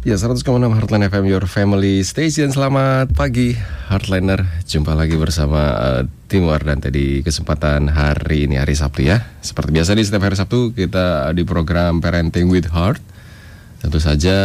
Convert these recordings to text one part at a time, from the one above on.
Ya 100,6 Heartline FM Your Family Station. Selamat pagi Heartliner Jumpa lagi bersama uh, Tim Wardan di kesempatan hari ini hari Sabtu ya. Seperti biasa di setiap hari Sabtu kita di program Parenting with Heart. Tentu saja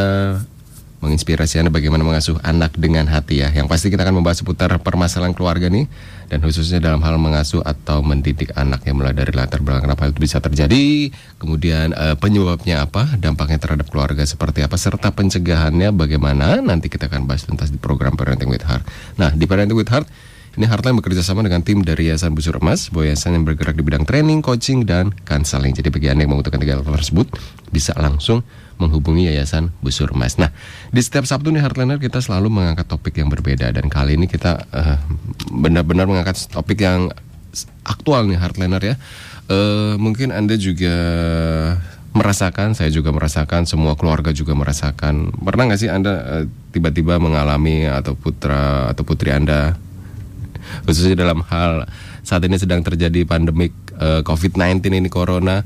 menginspirasi Anda bagaimana mengasuh anak dengan hati ya. Yang pasti kita akan membahas seputar permasalahan keluarga nih dan khususnya dalam hal mengasuh atau mendidik anak yang mulai dari latar belakang kenapa itu bisa terjadi, kemudian uh, penyebabnya apa, dampaknya terhadap keluarga seperti apa serta pencegahannya bagaimana. Nanti kita akan bahas tuntas di program Parenting with Heart. Nah, di Parenting with Heart ini Heartline bekerja sama dengan tim dari Yayasan Busur Emas, sebuah yayasan yang bergerak di bidang training, coaching, dan konseling. Jadi bagi Anda yang membutuhkan tiga hal tersebut, bisa langsung menghubungi Yayasan Busur Mas. Nah, di setiap Sabtu nih Heartliner kita selalu mengangkat topik yang berbeda dan kali ini kita uh, benar-benar mengangkat topik yang aktual nih Heartliner ya. Uh, mungkin Anda juga merasakan, saya juga merasakan, semua keluarga juga merasakan. Pernah nggak sih Anda uh, tiba-tiba mengalami atau putra atau putri Anda khususnya dalam hal saat ini sedang terjadi pandemik uh, COVID-19 ini corona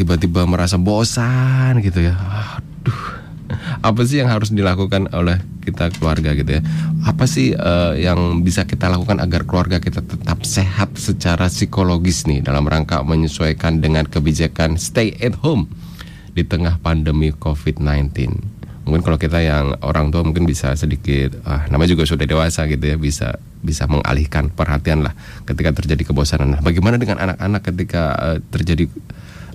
tiba-tiba merasa bosan gitu ya. Aduh apa sih yang harus dilakukan oleh kita keluarga gitu ya? Apa sih uh, yang bisa kita lakukan agar keluarga kita tetap sehat secara psikologis nih dalam rangka menyesuaikan dengan kebijakan stay at home di tengah pandemi COVID-19 mungkin kalau kita yang orang tua mungkin bisa sedikit ah namanya juga sudah dewasa gitu ya bisa bisa mengalihkan perhatian lah ketika terjadi kebosanan. Nah, bagaimana dengan anak-anak ketika uh, terjadi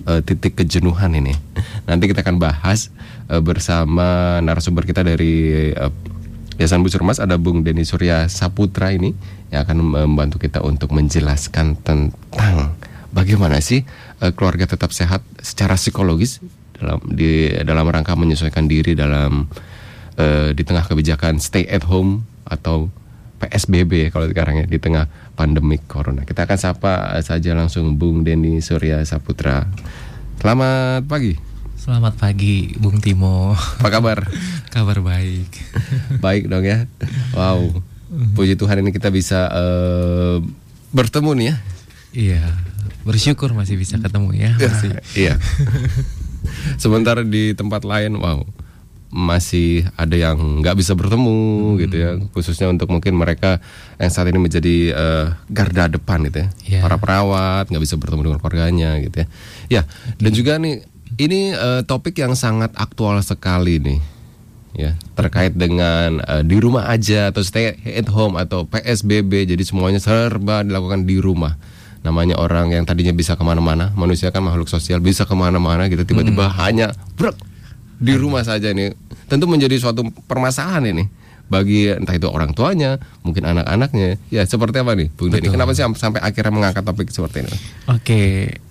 uh, titik kejenuhan ini. Nanti kita akan bahas uh, bersama narasumber kita dari uh, Yayasan Busur Mas ada Bung Denny Surya Saputra ini yang akan membantu kita untuk menjelaskan tentang bagaimana sih uh, keluarga tetap sehat secara psikologis dalam di dalam rangka menyesuaikan diri dalam uh, di tengah kebijakan stay at home atau PSBB kalau sekarang ya di tengah pandemik corona. Kita akan sapa saja langsung Bung Denny Surya Saputra. Selamat pagi. Selamat pagi Bung Timo. Apa kabar? kabar baik. baik dong ya. Wow. Puji Tuhan ini kita bisa uh, bertemu nih ya. Iya. Bersyukur masih bisa ketemu ya. Masih. iya. Sementara di tempat lain, wow masih ada yang nggak bisa bertemu hmm. gitu ya. Khususnya untuk mungkin mereka yang saat ini menjadi uh, garda depan gitu ya. Yeah. para perawat nggak bisa bertemu dengan keluarganya gitu ya. Ya dan juga nih ini uh, topik yang sangat aktual sekali nih ya. Terkait dengan uh, di rumah aja atau stay at home atau PSBB jadi semuanya serba dilakukan di rumah. Namanya orang yang tadinya bisa ke mana-mana manusia kan makhluk sosial bisa ke mana-mana gitu. Tiba-tiba hmm. hanya brek di rumah saja ini tentu menjadi suatu permasalahan ini bagi entah itu orang tuanya, mungkin anak-anaknya. Ya, seperti apa nih, Bung Denny? Kenapa sih sampai akhirnya mengangkat topik seperti ini? Oke,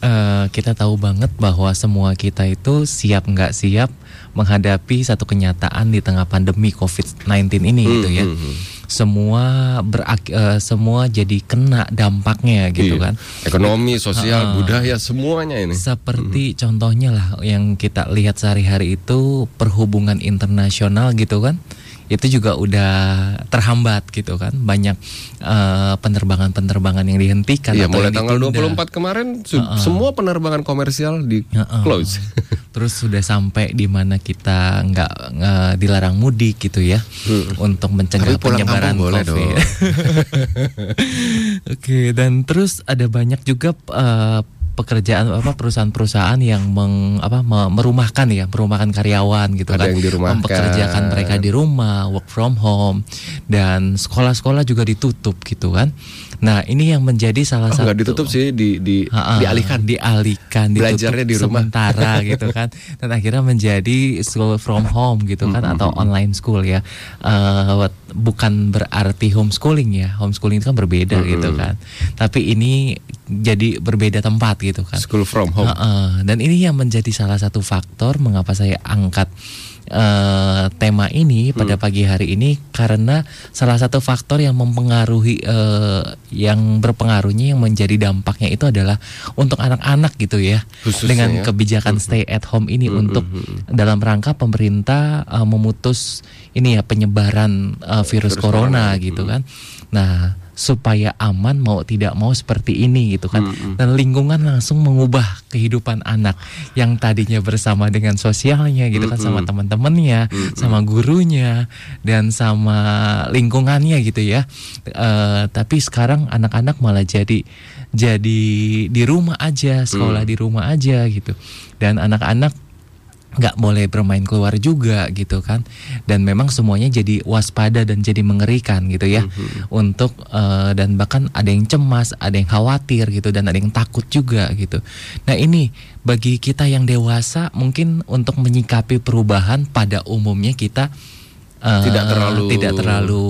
uh, kita tahu banget bahwa semua kita itu siap nggak siap menghadapi satu kenyataan di tengah pandemi COVID-19 ini hmm, gitu ya. Hmm, hmm. Semua berak uh, semua jadi kena dampaknya gitu iya. kan. Ekonomi, sosial, uh, budaya semuanya ini. Seperti hmm. contohnya lah yang kita lihat sehari-hari itu perhubungan internasional gitu kan itu juga udah terhambat gitu kan banyak uh, penerbangan-penerbangan yang dihentikan atau mulai yang tanggal ditunda. 24 kemarin uh -uh. semua penerbangan komersial di uh -uh. close terus sudah sampai di mana kita nggak uh, dilarang mudik gitu ya hmm. untuk mencegah penyebaran covid oke okay, dan terus ada banyak juga uh, pekerjaan apa perusahaan-perusahaan yang meng, apa merumahkan ya merumahkan karyawan gitu Ada kan. yang mempekerjakan mereka di rumah work from home dan sekolah-sekolah juga ditutup gitu kan Nah, ini yang menjadi salah oh, satu Enggak ditutup sih, di, di ha -ha, dialihkan, dialihkan, belajarnya di rumah sementara gitu kan. Dan akhirnya menjadi school from home gitu kan atau online school ya. Uh, bukan berarti homeschooling ya. Homeschooling itu kan berbeda -hmm. gitu kan. Tapi ini jadi berbeda tempat gitu kan. School from home. Ha -ha. Dan ini yang menjadi salah satu faktor mengapa saya angkat uh, tema ini pada hmm. pagi hari ini karena salah satu faktor yang mempengaruhi uh, yang berpengaruhnya yang menjadi dampaknya itu adalah untuk anak-anak gitu ya Khususnya dengan ya. kebijakan hmm. stay at home ini hmm. untuk hmm. dalam rangka pemerintah uh, memutus ini ya penyebaran uh, virus, virus corona, corona gitu hmm. kan. Nah, supaya aman mau tidak mau seperti ini gitu kan. Mm-mm. dan lingkungan langsung mengubah kehidupan anak yang tadinya bersama dengan sosialnya gitu kan sama Mm-mm. teman-temannya sama gurunya dan sama lingkungannya gitu ya. Eh, tapi sekarang anak-anak malah jadi jadi di rumah aja sekolah di rumah aja gitu. Dan anak-anak nggak boleh bermain keluar juga gitu kan. Dan memang semuanya jadi waspada dan jadi mengerikan gitu ya. Untuk eh, dan bahkan ada yang cemas ada yang khawatir gitu dan ada yang takut juga gitu. Nah ini bagi kita yang dewasa mungkin untuk menyikapi perubahan pada umumnya kita eh, Tidak terlalu- tidak terlalu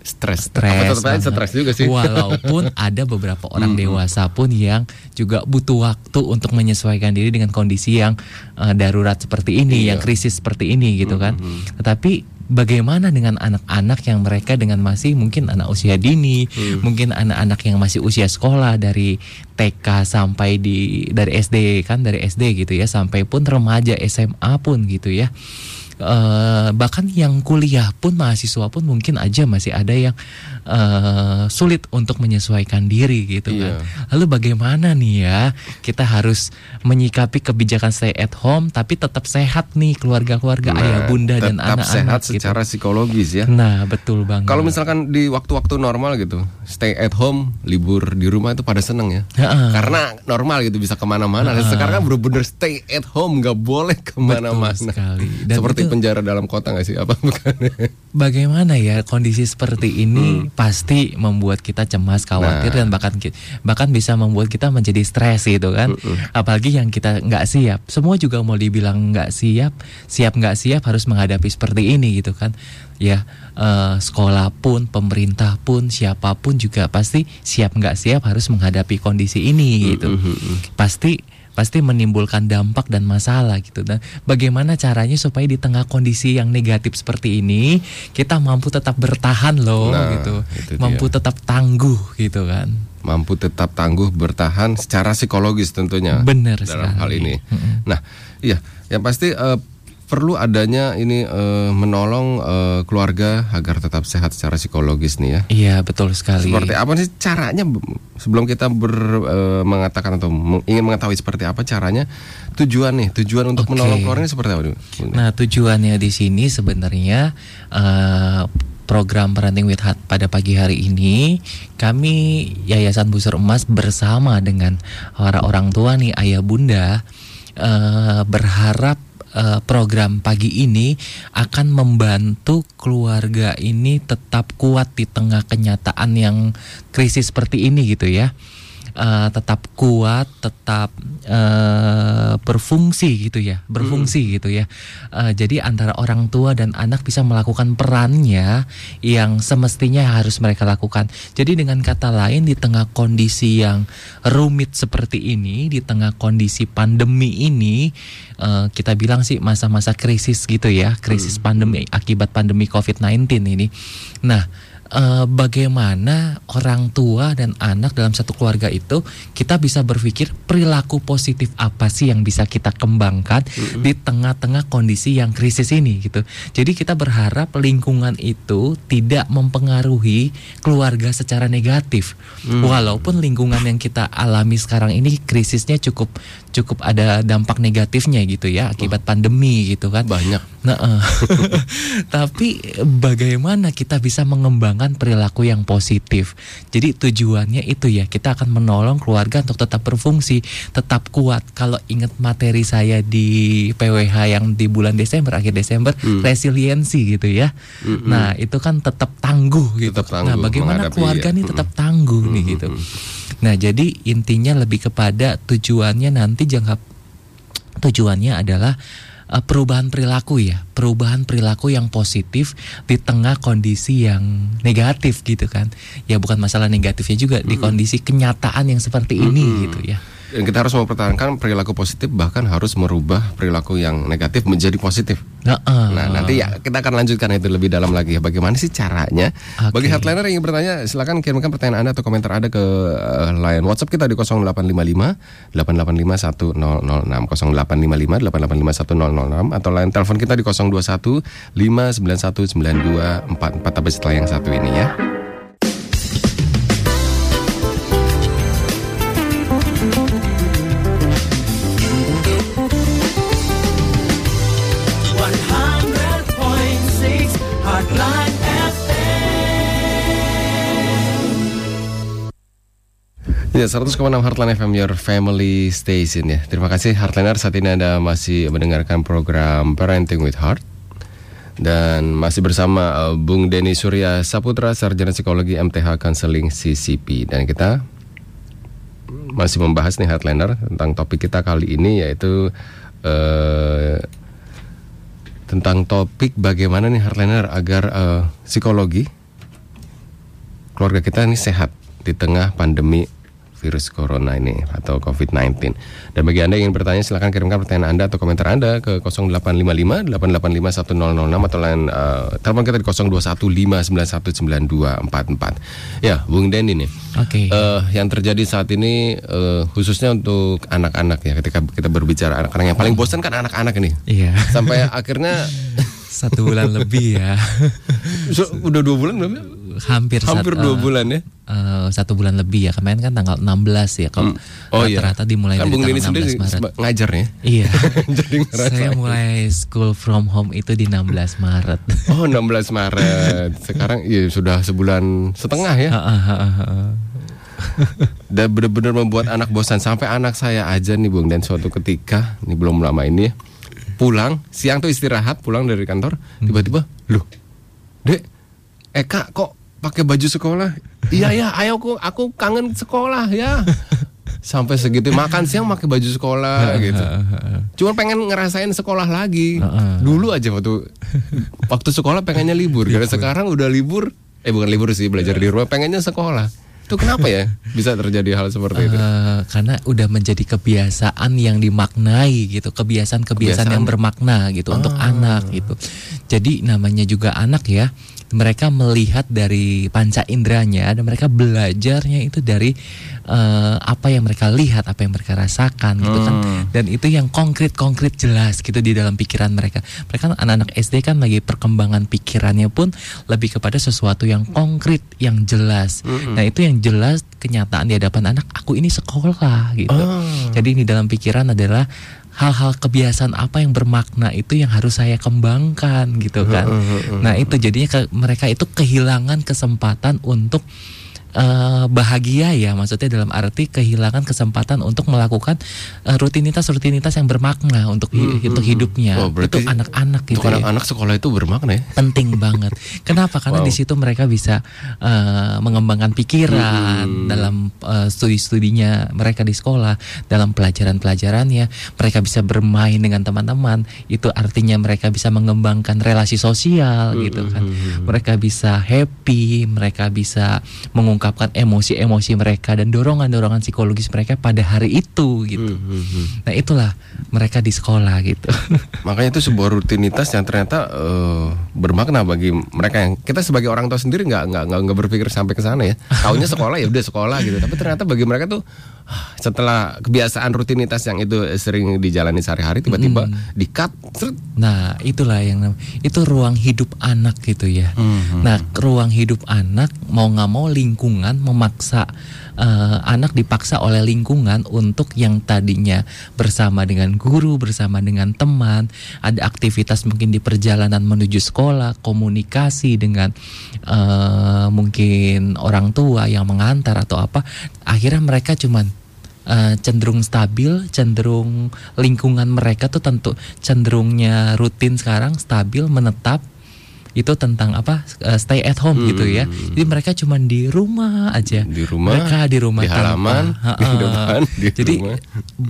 Stres. stres stres juga sih. Walaupun ada beberapa orang dewasa pun yang juga butuh waktu untuk menyesuaikan diri dengan kondisi yang eh, darurat seperti ini, Iya. yang krisis seperti ini gitu kan. Tetapi bagaimana dengan anak-anak yang mereka dengan masih mungkin anak usia dini, mungkin anak-anak yang masih usia sekolah dari TK sampai di dari SD kan dari SD gitu ya sampai pun remaja SMA pun gitu ya. Eh, bahkan yang kuliah pun mahasiswa pun mungkin aja masih ada yang eh, sulit untuk menyesuaikan diri gitu kan. Iya. Lalu bagaimana nih ya kita harus menyikapi kebijakan stay at home tapi tetap sehat nih keluarga-keluarga Nah, ayah bunda dan tetap anak-anak sehat gitu. secara psikologis ya. Nah betul banget. Kalau misalkan di waktu-waktu normal gitu, stay at home, libur di rumah itu pada seneng ya. Heeh. Karena normal gitu bisa ke mana-mana. Dan Sekarang kan bener-bener stay at home, nggak boleh ke mana-mana. Betul sekali. Dan Seperti itu- penjara dalam kota nggak sih? Apa bukan? Bagaimana ya kondisi seperti ini pasti membuat kita cemas, khawatir. Nah. dan bahkan bahkan bisa membuat kita menjadi stres gitu kan. Apalagi yang kita nggak siap. Semua juga mau dibilang nggak siap, siap nggak siap harus menghadapi seperti ini gitu kan. Ya eh, sekolah pun, pemerintah pun, siapa pun juga pasti siap nggak siap harus menghadapi kondisi ini gitu. Pasti pasti menimbulkan dampak dan masalah gitu dan bagaimana caranya supaya di tengah kondisi yang negatif seperti ini kita mampu tetap bertahan loh Nah, gitu itu dia. mampu tetap tangguh gitu kan Mampu tetap tangguh bertahan secara psikologis tentunya. Bener dalam sekali. hal ini. Nah, iya, yang pasti eh, perlu adanya ini eh, menolong eh, keluarga agar tetap sehat secara psikologis nih ya. iya betul sekali Seperti apa sih caranya sebelum kita ber, eh, mengatakan atau ingin mengetahui seperti apa caranya tujuan nih tujuan untuk Oke. menolong keluarga seperti apa? Nah tujuannya di sini sebenarnya eh, program Parenting with Heart pada pagi hari ini kami Yayasan Busur Emas bersama dengan para orang tua nih ayah bunda eh, berharap eh, program pagi ini akan membantu keluarga ini tetap kuat di tengah kenyataan yang krisis seperti ini gitu ya. Eh, tetap kuat, tetap eh, berfungsi gitu ya, berfungsi gitu ya. Eh, jadi antara orang tua dan anak bisa melakukan perannya yang semestinya harus mereka lakukan. Jadi dengan kata lain di tengah kondisi yang rumit seperti ini, di tengah kondisi pandemi ini, eh, kita bilang sih masa-masa krisis gitu ya, krisis pandemi akibat pandemi COVID-19 ini. Nah eh, bagaimana orang tua dan anak dalam satu keluarga itu kita bisa berpikir perilaku positif apa sih yang bisa kita kembangkan di tengah-tengah kondisi yang krisis ini gitu. Jadi kita berharap lingkungan itu tidak mempengaruhi keluarga secara negatif. Walaupun lingkungan yang kita alami sekarang ini krisisnya cukup cukup ada dampak negatifnya gitu ya akibat pandemi gitu kan. Banyak. Nah, eh. tapi bagaimana kita bisa mengembangkan perilaku yang positif? Jadi tujuannya itu ya kita akan menolong keluarga untuk tetap berfungsi, tetap kuat. Kalau ingat materi saya di PWH yang di bulan Desember akhir Desember resiliensi gitu ya. Nah itu kan tetap tangguh gitu. Tetap tangguh nah bagaimana keluarga ya. nih tetap tangguh nih gitu. Nah jadi intinya lebih kepada tujuannya nanti jangka tujuannya adalah uh, perubahan perilaku ya, perubahan perilaku yang positif di tengah kondisi yang negatif gitu kan. Ya bukan masalah negatifnya juga di kondisi kenyataan yang seperti ini gitu ya. Dan kita harus mempertahankan perilaku positif bahkan harus merubah perilaku yang negatif menjadi positif. Nah, eh, Nah, nanti ya kita akan lanjutkan itu lebih dalam lagi ya. Bagaimana sih caranya? Oke. Bagi headliner yang ingin bertanya, silakan kirimkan pertanyaan Anda atau komentar Anda ke eh, line WhatsApp kita di 0855 885 1006 0855 885 1006 atau line telepon kita di 021 591 9244 tapi setelah yang satu ini ya. Ya, 100,6 Heartline FM Your Family Station ya. Terima kasih Heartliner saat ini Anda masih mendengarkan program Parenting with Heart. Dan masih bersama uh, Bung Denny Surya Saputra Sarjana Psikologi MTH Counseling CCP dan kita masih membahas nih Heartliner tentang topik kita kali ini yaitu uh, tentang topik bagaimana nih Heartliner agar uh, psikologi keluarga kita ini sehat di tengah pandemi virus corona ini atau COVID-19. Dan bagi Anda yang ingin bertanya silahkan kirimkan pertanyaan Anda atau komentar Anda ke 0855 885 1006 atau lain uh, telepon kita di 0215919244. Ya, Bung Den ini. Oke. Okay. Uh, yang terjadi saat ini uh, khususnya untuk anak-anak ya ketika kita berbicara anak-anak yang paling bosan kan anak-anak ini. Iya. Sampai akhirnya satu bulan lebih ya. So, udah dua bulan belum? Hampir hampir sat- dua uh, bulan ya. uh, satu bulan lebih ya kemarin kan tanggal 16 ya kalau Hmm. Oh iya. rata-rata dimulai kan dari Bung tanggal sendiri 16 Maret. ngajar ya. Iya. Jadi. Saya mulai school from home itu di 16 Maret. Oh 16 Maret Sekarang ya sudah sebulan setengah ya Dan benar-benar membuat anak bosan Sampai anak saya aja nih Bung Dan suatu ketika Ini belum lama ini ya, Pulang Siang tuh istirahat Pulang dari kantor Tiba-tiba Loh Dek kak kok pakai baju sekolah? Iya ya ayo aku, aku kangen sekolah ya. Sampai segitu Makan siang pakai baju sekolah gitu. Cuma pengen ngerasain sekolah lagi. Dulu aja waktu Waktu sekolah pengennya libur. Karena sekarang udah libur Eh bukan libur sih belajar di rumah Pengennya sekolah. Itu kenapa ya Bisa terjadi hal seperti itu? Eh, karena udah menjadi kebiasaan yang dimaknai gitu, kebiasaan-kebiasaan yang bermakna gitu untuk anak gitu. Jadi namanya juga anak ya, mereka melihat dari panca inderanya dan mereka belajarnya itu dari eh, apa yang mereka lihat, apa yang mereka rasakan gitu kan. Dan itu yang konkret-konkret jelas gitu di dalam pikiran mereka. Mereka kan anak-anak SD kan lagi perkembangan pikirannya pun lebih kepada sesuatu yang konkret, yang jelas. Nah, itu yang jelas kenyataan di hadapan anak aku ini sekolah gitu. Jadi ini dalam pikiran adalah hal-hal kebiasaan apa yang bermakna itu yang harus saya kembangkan gitu kan. Nah, itu jadinya ke- mereka itu kehilangan kesempatan untuk eh, bahagia ya maksudnya dalam arti kehilangan kesempatan untuk melakukan eh, rutinitas-rutinitas yang bermakna untuk hi- untuk hidupnya Oh, untuk anak-anak gitu ya anak-anak sekolah itu bermakna ya penting banget. Kenapa? Karena di situ mereka bisa eh, mengembangkan pikiran dalam eh, studi-studinya mereka di sekolah, dalam pelajaran-pelajarannya, mereka bisa bermain dengan teman-teman. Itu artinya mereka bisa mengembangkan relasi sosial gitu kan. Mereka bisa happy, mereka bisa mengungkapkan emosi-emosi mereka dan dorongan-dorongan psikologis mereka pada hari itu gitu. Nah, itulah mereka di sekolah gitu. Makanya itu sebuah rutinitas yang ternyata eh, bermakna bagi mereka yang kita sebagai orang tua sendiri nggak nggak nggak berpikir sampai ke sana ya. Taunya sekolah ya udah sekolah gitu. Tapi ternyata bagi mereka tuh setelah kebiasaan rutinitas yang itu sering dijalani sehari-hari tiba-tiba di-cut seret. Nah, itulah yang itu ruang hidup anak gitu ya. Nah, ruang hidup anak mau nggak mau lingkungan memaksa eh, anak dipaksa oleh lingkungan untuk yang tadinya bersama dengan guru, bersama dengan teman, ada aktivitas mungkin di perjalanan menuju sekolah, komunikasi dengan eh, mungkin orang tua yang mengantar atau apa, akhirnya mereka cuman eh, cenderung stabil, cenderung lingkungan mereka tuh tentu cenderungnya rutin sekarang stabil, menetap itu tentang apa eh, stay at home gitu ya. Jadi mereka cuma di rumah aja. Di rumah, mereka di rumah di tanpa- halaman, di Ha-ha. depan, di Jadi rumah.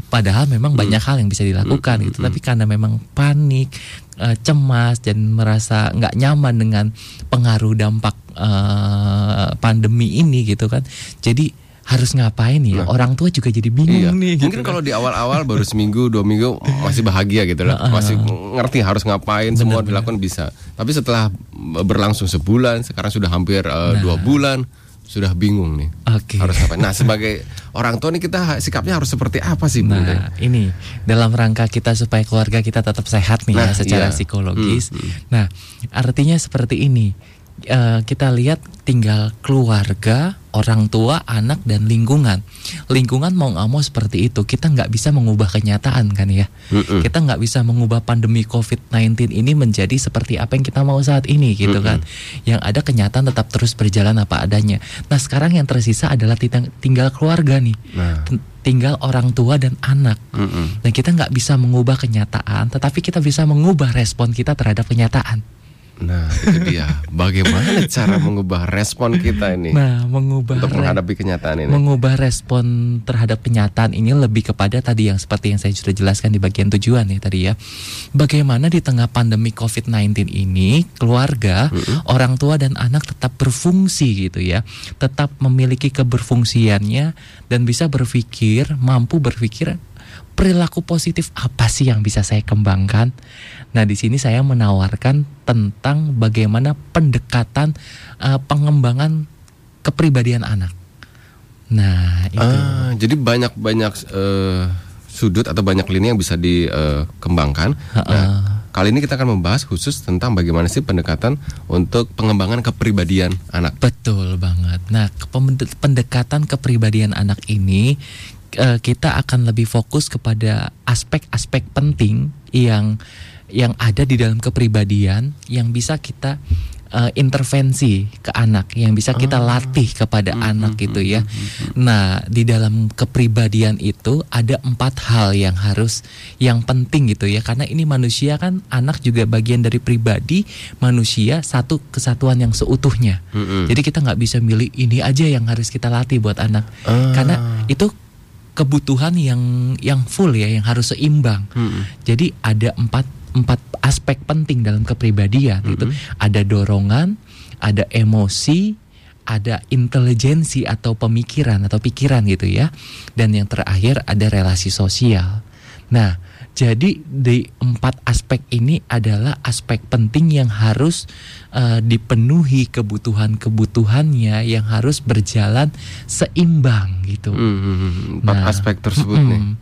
padahal memang banyak hal yang bisa dilakukan gitu, tapi karena memang panik, eh, cemas dan merasa nggak nyaman dengan pengaruh dampak eh, pandemi ini gitu kan. Jadi harus ngapain ya? Orang tua juga jadi bingung Iya. nih. gitu Mungkin kalau di awal-awal baru seminggu dua minggu masih bahagia gitu lah, masih ngerti harus ngapain, semua dilakukan bisa. Tapi setelah berlangsung sebulan, sekarang sudah hampir eh, dua bulan, sudah bingung nih. Oke. Harus ngapain? Nah sebagai orang tua nih kita sikapnya harus seperti apa sih? Den? Nah, ini dalam rangka kita supaya keluarga kita tetap sehat nih Nah, ya secara iya. psikologis. Nah, artinya seperti ini. Eh, kita lihat tinggal keluarga, orang tua, anak dan lingkungan. Lingkungan mau nggak mau seperti itu. Kita nggak bisa mengubah kenyataan kan ya. Mm-mm. Kita nggak bisa mengubah pandemi COVID-19 ini menjadi seperti apa yang kita mau saat ini gitu kan. Yang ada kenyataan tetap terus berjalan apa adanya. Nah sekarang yang tersisa adalah tinggal, keluarga nih. Nah, Tinggal orang tua dan anak. mm-mm. Dan kita nggak bisa mengubah kenyataan, tetapi kita bisa mengubah respon kita terhadap kenyataan. Nah itu dia. Bagaimana cara mengubah respon kita ini Nah, mengubah untuk menghadapi kenyataan ini? mengubah respon terhadap kenyataan ini lebih kepada tadi yang seperti yang saya sudah jelaskan di bagian tujuan ya tadi ya. Bagaimana di tengah pandemi COVID-19 ini keluarga, orang tua dan anak tetap berfungsi gitu ya. Tetap memiliki keberfungsiannya dan bisa berpikir, mampu berpikir perilaku positif apa sih yang bisa saya kembangkan? Nah, di sini saya menawarkan tentang bagaimana pendekatan eh, pengembangan kepribadian anak. Nah, itu. Ah, jadi banyak banyak eh, sudut atau banyak lini yang bisa dikembangkan. Nah, kali ini kita akan membahas khusus tentang bagaimana sih pendekatan untuk pengembangan kepribadian anak. Betul banget. Nah, pendekatan kepribadian anak ini eh, kita akan lebih fokus kepada aspek-aspek penting yang yang ada di dalam kepribadian yang bisa kita eh, intervensi ke anak, yang bisa kita latih kepada anak gitu ya. Nah, di dalam kepribadian itu ada empat hal yang harus yang penting gitu ya, karena ini manusia kan anak juga bagian dari pribadi manusia satu kesatuan yang seutuhnya. Mm-mm. Jadi kita nggak bisa milih ini aja yang harus kita latih buat anak, Ah. karena itu kebutuhan yang yang full ya, yang harus seimbang. Mm-mm. Jadi ada empat empat aspek penting dalam kepribadian itu ada dorongan, ada emosi, ada intelijensi atau pemikiran atau pikiran gitu ya, dan yang terakhir ada relasi sosial. Nah, jadi di empat aspek ini adalah aspek penting yang harus eh, dipenuhi kebutuhan-kebutuhannya yang harus berjalan seimbang gitu. Mm-mm. Empat Nah, aspek tersebut nih. Mm-mm.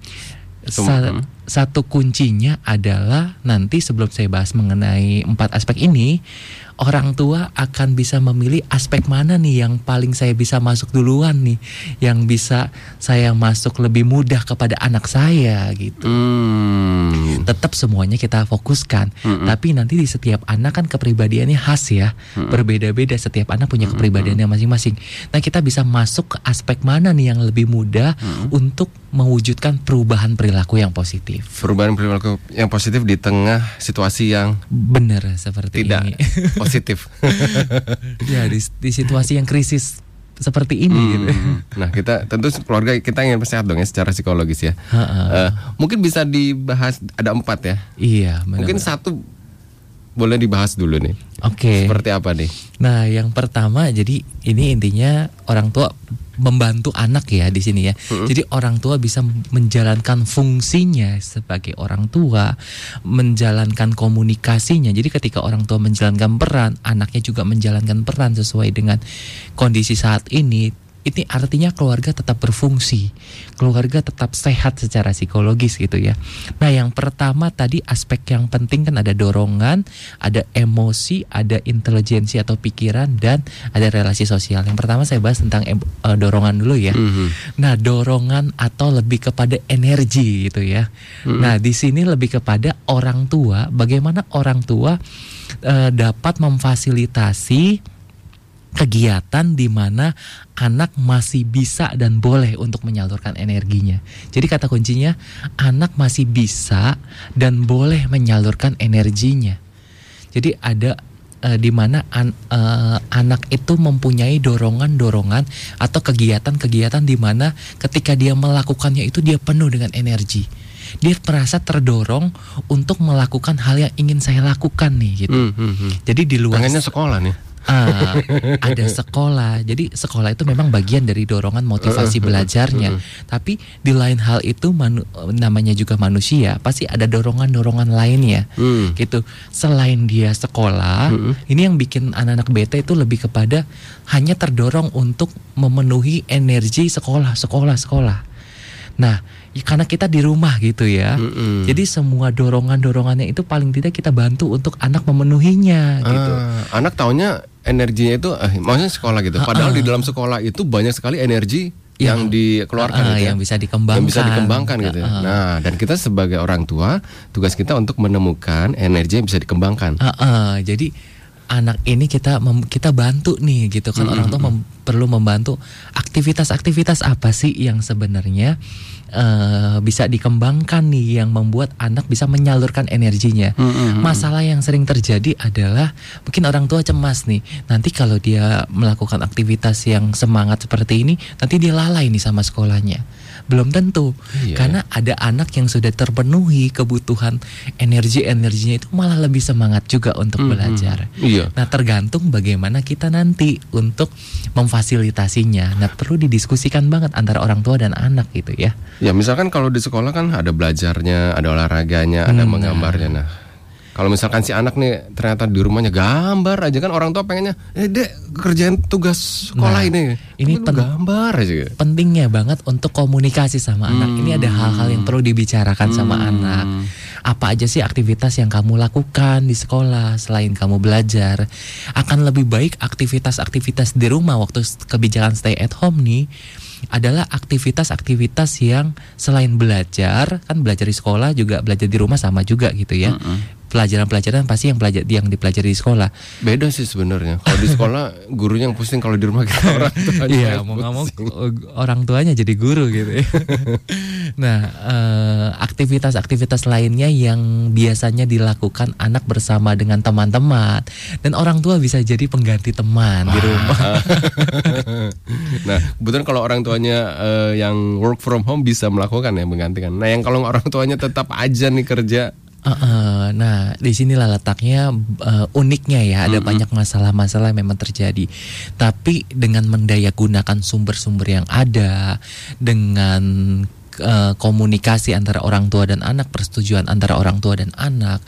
Sa- Mm. satu kuncinya adalah nanti sebelum saya bahas mengenai empat aspek ini, orang tua akan bisa memilih aspek mana nih yang paling saya bisa masuk duluan nih, yang bisa saya masuk lebih mudah kepada anak saya gitu. Mm. Tetap semuanya kita fokuskan, Mm-mm. tapi nanti di setiap anak kan kepribadiannya khas ya, berbeda-beda. Setiap anak punya kepribadiannya masing-masing. Nah kita bisa masuk ke aspek mana nih yang lebih mudah untuk mewujudkan perubahan perilaku yang positif. Perubahan perilaku yang positif di tengah situasi yang Benar seperti tidak ini. positif. ya di, di situasi yang krisis seperti ini. gitu. Hmm. Nah kita tentu keluarga kita ingin sehat dong ya secara psikologis ya. Eh, mungkin bisa dibahas ada empat ya. Iya, benar. Mungkin satu boleh dibahas dulu nih. Oke. Seperti apa nih? Nah, yang pertama jadi ini intinya orang tua membantu anak ya di sini ya. Jadi orang tua bisa menjalankan fungsinya sebagai orang tua, menjalankan komunikasinya. Jadi ketika orang tua menjalankan peran, anaknya juga menjalankan peran sesuai dengan kondisi saat ini. Ini artinya keluarga tetap berfungsi, keluarga tetap sehat secara psikologis gitu ya. Nah, yang pertama tadi aspek yang penting kan ada dorongan, ada emosi, ada intelijensi atau pikiran dan ada relasi sosial. Yang pertama saya bahas tentang eh, dorongan dulu ya. Mhm. Nah, dorongan atau lebih kepada energi gitu ya. Nah, di sini lebih kepada orang tua, bagaimana orang tua eh, dapat memfasilitasi kegiatan di mana anak masih bisa dan boleh untuk menyalurkan energinya. Jadi kata kuncinya anak masih bisa dan boleh menyalurkan energinya. Jadi ada eh, di mana an- eh, anak itu mempunyai dorongan-dorongan atau kegiatan-kegiatan di mana ketika dia melakukannya itu dia penuh dengan energi. Dia merasa terdorong untuk melakukan hal yang ingin saya lakukan nih gitu. Hmm, hmm, hmm. Jadi di luar Pengennya sekolah nih. Ah, ada sekolah. Jadi sekolah itu memang bagian dari dorongan motivasi belajarnya. Tapi di lain hal itu manu- namanya juga manusia, pasti ada dorongan-dorongan lainnya. Hmm. Gitu. Selain dia sekolah, ini yang bikin anak-anak beta itu lebih kepada hanya terdorong untuk memenuhi energi sekolah, sekolah, sekolah. Nah, ya karena kita di rumah gitu ya. Mm-mm. Jadi semua dorongan-dorongannya itu paling tidak kita bantu untuk anak memenuhinya gitu. Ah, anak taunya energinya itu eh, maksudnya sekolah gitu. Padahal di dalam sekolah itu banyak sekali energi yang, dikeluarkan Ah, gitu ya. yang bisa dikembangkan. Yang bisa dikembangkan gitu. ya. Nah, dan kita sebagai orang tua, tugas kita untuk menemukan energi yang bisa dikembangkan. Ah, ah, jadi anak ini kita mem- kita bantu nih gitu kan orang tua mem- perlu membantu aktivitas-aktivitas apa sih yang sebenarnya eh, bisa dikembangkan nih yang membuat anak bisa menyalurkan energinya. Masalah yang sering terjadi adalah mungkin orang tua cemas nih nanti kalau dia melakukan aktivitas yang semangat seperti ini nanti dia lalai nih sama sekolahnya. Belum tentu Iya. karena ada anak yang sudah terpenuhi kebutuhan energi-energinya itu malah lebih semangat juga untuk belajar. Iya. Nah, tergantung bagaimana kita nanti untuk memfasilitasinya. Nah, perlu didiskusikan banget antara orang tua dan anak gitu ya. Ya misalkan kalau di sekolah kan ada belajarnya, ada olahraganya, ada Hmm, menggambarnya. Nah, kalau misalkan si anak nih ternyata di rumahnya gambar aja kan orang tua pengennya, eh dek kerjaan tugas sekolah Nah, ini, ini pen- gambar aja. gitu. Pentingnya banget untuk komunikasi sama anak. Ini ada hal-hal yang perlu dibicarakan sama anak. Apa aja sih aktivitas yang kamu lakukan di sekolah selain kamu belajar? Akan lebih baik aktivitas-aktivitas di rumah waktu kebijakan stay at home nih adalah aktivitas-aktivitas yang selain belajar, kan belajar di sekolah juga belajar di rumah sama juga gitu ya. Pelajaran-pelajaran pasti yang belajar yang dipelajari di sekolah. Beda sih sebenarnya. Kalau di sekolah gurunya yang pusing, kalau di rumah kita orang tuanya Iya, mau nggak mau uh, orang tuanya jadi guru gitu ya. nah, eh, aktivitas-aktivitas lainnya yang biasanya dilakukan anak bersama dengan teman-teman dan orang tua bisa jadi pengganti teman di rumah. nah, kebetulan kalau orang tuanya eh, yang work from home bisa melakukan ya menggantikan. Nah, yang kalau orang tuanya tetap aja nih kerja, Eh, eh, nah, di sinilah letaknya eh, uniknya ya. Ada banyak masalah-masalah yang memang terjadi. Tapi dengan mendayagunakan sumber-sumber yang ada, dengan eh, komunikasi antara orang tua dan anak, persetujuan antara orang tua dan anak,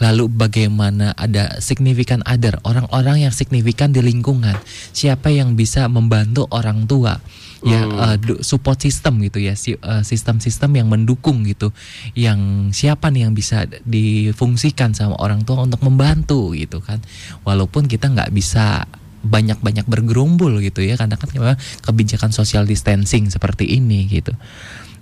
lalu bagaimana ada signifikan other, orang-orang yang signifikan di lingkungan, siapa yang bisa membantu orang tua ya eh, du- support system gitu ya si- eh, sistem-sistem yang mendukung gitu. Yang siapa nih yang bisa difungsikan sama orang tua untuk membantu gitu kan. Walaupun kita nggak bisa banyak-banyak bergerumbul gitu ya karena kan memang kebijakan social distancing seperti ini gitu.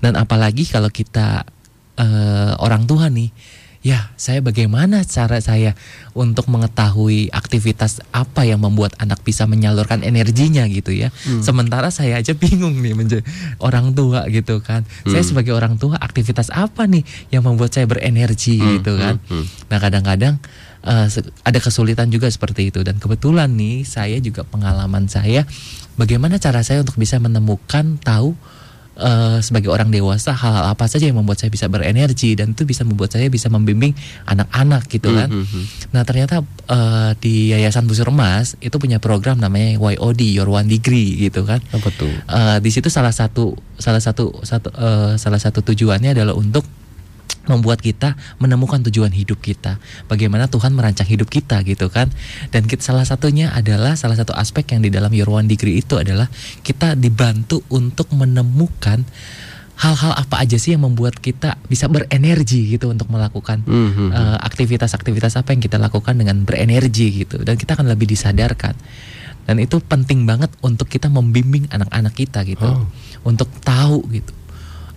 Dan apalagi kalau kita eh, orang tua nih ya saya bagaimana cara saya untuk mengetahui aktivitas apa yang membuat anak bisa menyalurkan energinya gitu ya? Sementara saya aja bingung nih menjadi orang tua gitu kan. Saya sebagai orang tua aktivitas apa nih yang membuat saya berenergi gitu kan? nah kadang-kadang se- ada kesulitan juga seperti itu. Dan kebetulan nih saya juga pengalaman saya bagaimana cara saya untuk bisa menemukan tahu eh, sebagai orang dewasa hal apa saja yang membuat saya bisa berenergi dan itu bisa membuat saya bisa membimbing anak-anak gitu kan. Nah ternyata eh, di Yayasan Busur Emas itu punya program namanya YOD Your One Degree gitu kan. apa tuh? Eh, di situ salah satu salah satu satu eh, salah satu tujuannya adalah untuk membuat kita menemukan tujuan hidup kita. Bagaimana Tuhan merancang hidup kita gitu kan. Dan kita, salah satunya adalah salah satu aspek yang di dalam Your One Degree itu adalah kita dibantu untuk menemukan hal-hal apa aja sih yang membuat kita bisa berenergi gitu untuk melakukan Mhm. eh, aktivitas-aktivitas apa yang kita lakukan dengan berenergi gitu dan kita akan lebih disadarkan dan itu penting banget untuk kita membimbing anak-anak kita gitu Oh. untuk tahu gitu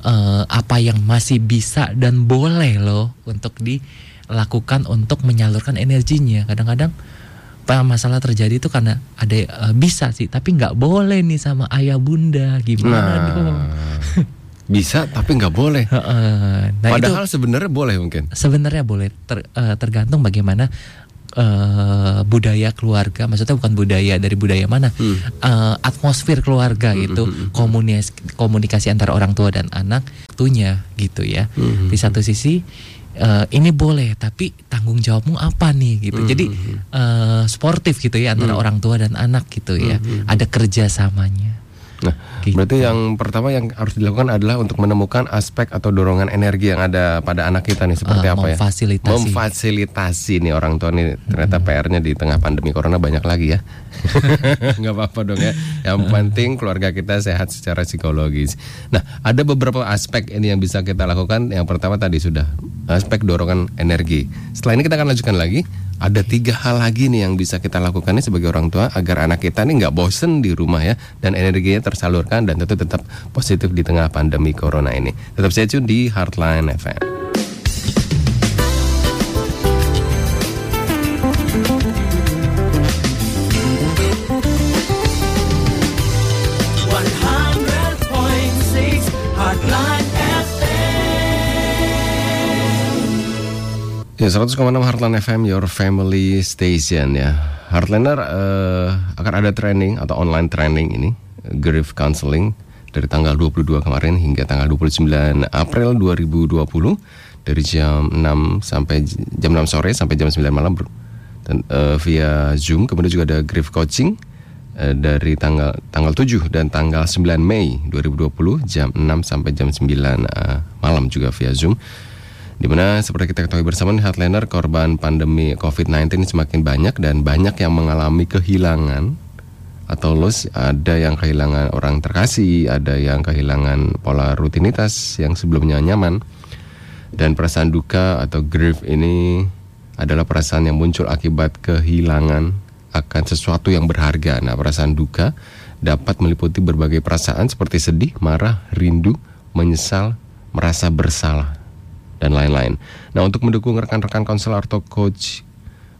eh, apa yang masih bisa dan boleh loh untuk dilakukan untuk menyalurkan energinya kadang-kadang masalah terjadi itu karena ada eh, bisa sih tapi nggak boleh nih sama ayah bunda gimana dong Nah, bisa tapi nggak boleh. Heeh. nah Padahal sebenarnya boleh mungkin. sebenarnya boleh ter- eh, tergantung bagaimana eh, budaya keluarga maksudnya bukan budaya dari budaya mana Hmm. Eh, atmosfer keluarga gitu komunikasi komunikasi antara orang tua dan anak tentunya gitu ya. Hmm. di satu sisi eh, ini boleh tapi tanggung jawabmu apa nih gitu. Jadi eh, sportif gitu ya antara orang tua dan anak gitu ya. Ada kerjasamanya Nah, Gitu. berarti yang pertama yang harus dilakukan adalah untuk menemukan aspek atau dorongan energi yang ada pada anak kita nih seperti Eh, apa ya? memfasilitasi. Memfasilitasi nih orang tua nih ternyata PR-nya di tengah pandemi corona banyak lagi ya. Nggak apa-apa dong ya. Yang penting keluarga kita sehat secara psikologis. Nah, ada beberapa aspek ini yang bisa kita lakukan. Yang pertama tadi sudah aspek dorongan energi. Setelah ini kita akan lanjutkan lagi ada tiga hal lagi nih yang bisa kita lakukan nih sebagai orang tua agar anak kita nih nggak bosen di rumah ya dan energinya tersalurkan dan tentu tetap positif di tengah pandemi corona ini. Tetap stay tune di Heartline FM. Ya 100,6 Heartland FM Your Family Station ya. Heartlander uh, akan ada training atau online training ini grief counseling dari tanggal 22 kemarin hingga tanggal 29 April 2020 dari jam 6 sampai jam 6 sore sampai jam 9 malam dan uh, via Zoom kemudian juga ada grief coaching uh, dari tanggal tanggal 7 dan tanggal 9 Mei 2020 jam 6 sampai jam 9 uh, malam juga via Zoom di mana seperti kita ketahui bersama nih Heartliner korban pandemi COVID-19 semakin banyak dan banyak yang mengalami kehilangan atau loss ada yang kehilangan orang terkasih, ada yang kehilangan pola rutinitas yang sebelumnya nyaman. Dan perasaan duka atau grief ini adalah perasaan yang muncul akibat kehilangan akan sesuatu yang berharga. Nah, perasaan duka dapat meliputi berbagai perasaan seperti sedih, marah, rindu, menyesal, merasa bersalah dan lain-lain. Nah, untuk mendukung rekan-rekan konselor atau coach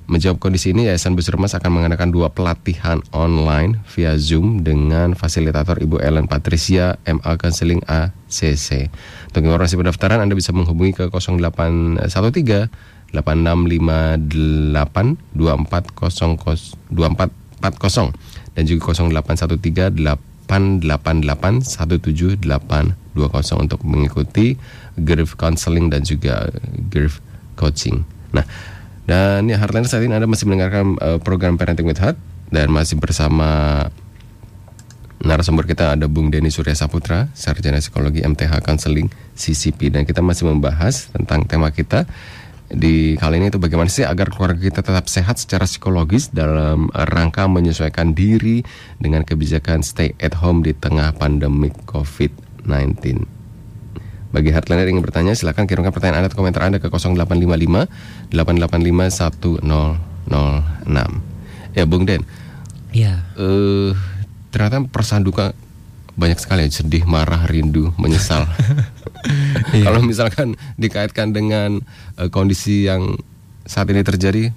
menjawab kondisi ini, Yayasan Busur Mas akan mengadakan dua pelatihan online via Zoom dengan fasilitator Ibu Ellen Patricia, MA Counseling ACC. Untuk informasi pendaftaran Anda bisa menghubungi ke 0813 8658 2400 2440 dan juga 0813 888 17820 untuk mengikuti grief counseling dan juga grief coaching. Nah, dan ya Heartland saat ini Anda masih mendengarkan uh, program Parenting with Heart dan masih bersama narasumber kita ada Bung Denny Surya Saputra, sarjana psikologi MTH Counseling CCP dan kita masih membahas tentang tema kita di kali ini itu bagaimana sih agar keluarga kita tetap sehat secara psikologis dalam rangka menyesuaikan diri dengan kebijakan stay at home di tengah pandemi COVID-19. Bagi hardliner yang ingin bertanya silahkan kirimkan pertanyaan Anda atau komentar Anda ke 0855 885 1006. Ya Bung Den. Iya. Uh, ternyata perasaan duka banyak sekali ya, sedih, marah, rindu, menyesal. iya. Kalau misalkan dikaitkan dengan uh, kondisi yang saat ini terjadi,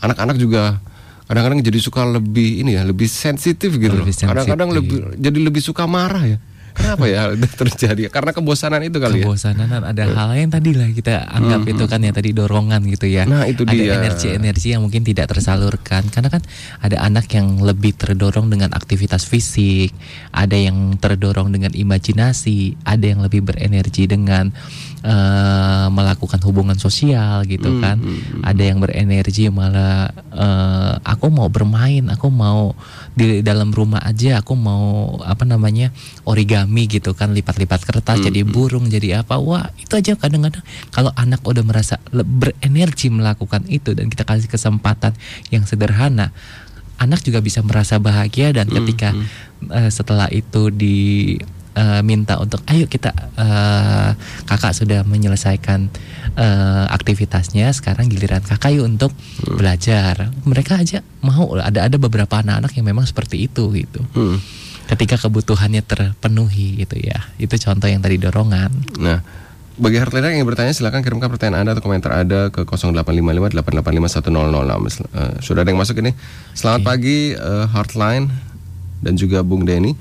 anak-anak juga kadang-kadang jadi suka lebih ini ya, lebih sensitif gitu. Kadang-kadang lebih jadi lebih suka marah ya. Kenapa ya terjadi? Karena kebosanan itu kali kebosanan, ya. Kebosanan ada hal yang tadi lah kita anggap hmm, itu kan ya tadi dorongan gitu ya. Nah, itu ada dia. energi-energi yang mungkin tidak tersalurkan karena kan ada anak yang lebih terdorong dengan aktivitas fisik, ada yang terdorong dengan imajinasi, ada yang lebih berenergi dengan uh, melakukan hubungan sosial gitu hmm, kan. Hmm, hmm. Ada yang berenergi malah uh, aku mau bermain, aku mau di dalam rumah aja, aku mau apa namanya? origami gitu kan lipat-lipat kertas hmm. jadi hmm. burung jadi apa wah itu aja kadang-kadang kalau anak udah merasa berenergi melakukan itu dan kita kasih kesempatan yang sederhana anak juga bisa merasa bahagia dan hmm, ketika hmm. Uh, setelah itu di uh, minta untuk ayo kita uh, kakak sudah menyelesaikan uh, aktivitasnya sekarang giliran kakak yuk untuk hmm. belajar mereka aja mau ada ada beberapa anak-anak yang memang seperti itu gitu hmm ketika kebutuhannya terpenuhi gitu ya. Itu contoh yang tadi dorongan. Nah, bagi Heartliner yang bertanya silahkan kirimkan pertanyaan Anda atau komentar Anda ke 0855 885 Uh, sudah ada yang masuk ini. Selamat okay. pagi uh, Heartline dan juga Bung Denny.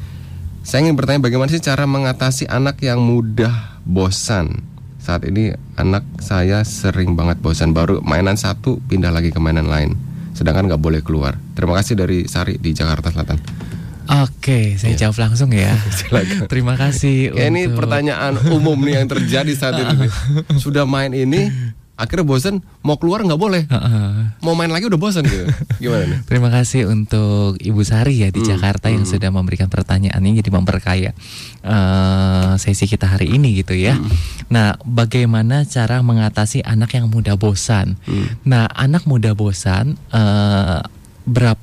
Saya ingin bertanya bagaimana sih cara mengatasi anak yang mudah bosan? Saat ini anak saya sering banget bosan baru mainan satu pindah lagi ke mainan lain. Sedangkan nggak boleh keluar. Terima kasih dari Sari di Jakarta Selatan. Oke, saya ya. jawab langsung ya. Terima kasih. Ya, untuk... Ini pertanyaan umum nih yang terjadi saat ini. Sudah main ini, akhirnya bosan, mau keluar nggak boleh. Mau main lagi udah bosan gitu. Gimana nih? Terima kasih untuk Ibu Sari ya di hmm. Jakarta yang hmm. sudah memberikan pertanyaan ini jadi memperkaya uh, sesi kita hari ini gitu ya. Hmm. Nah, bagaimana cara mengatasi anak yang mudah bosan? Hmm. Nah, anak mudah bosan uh, berapa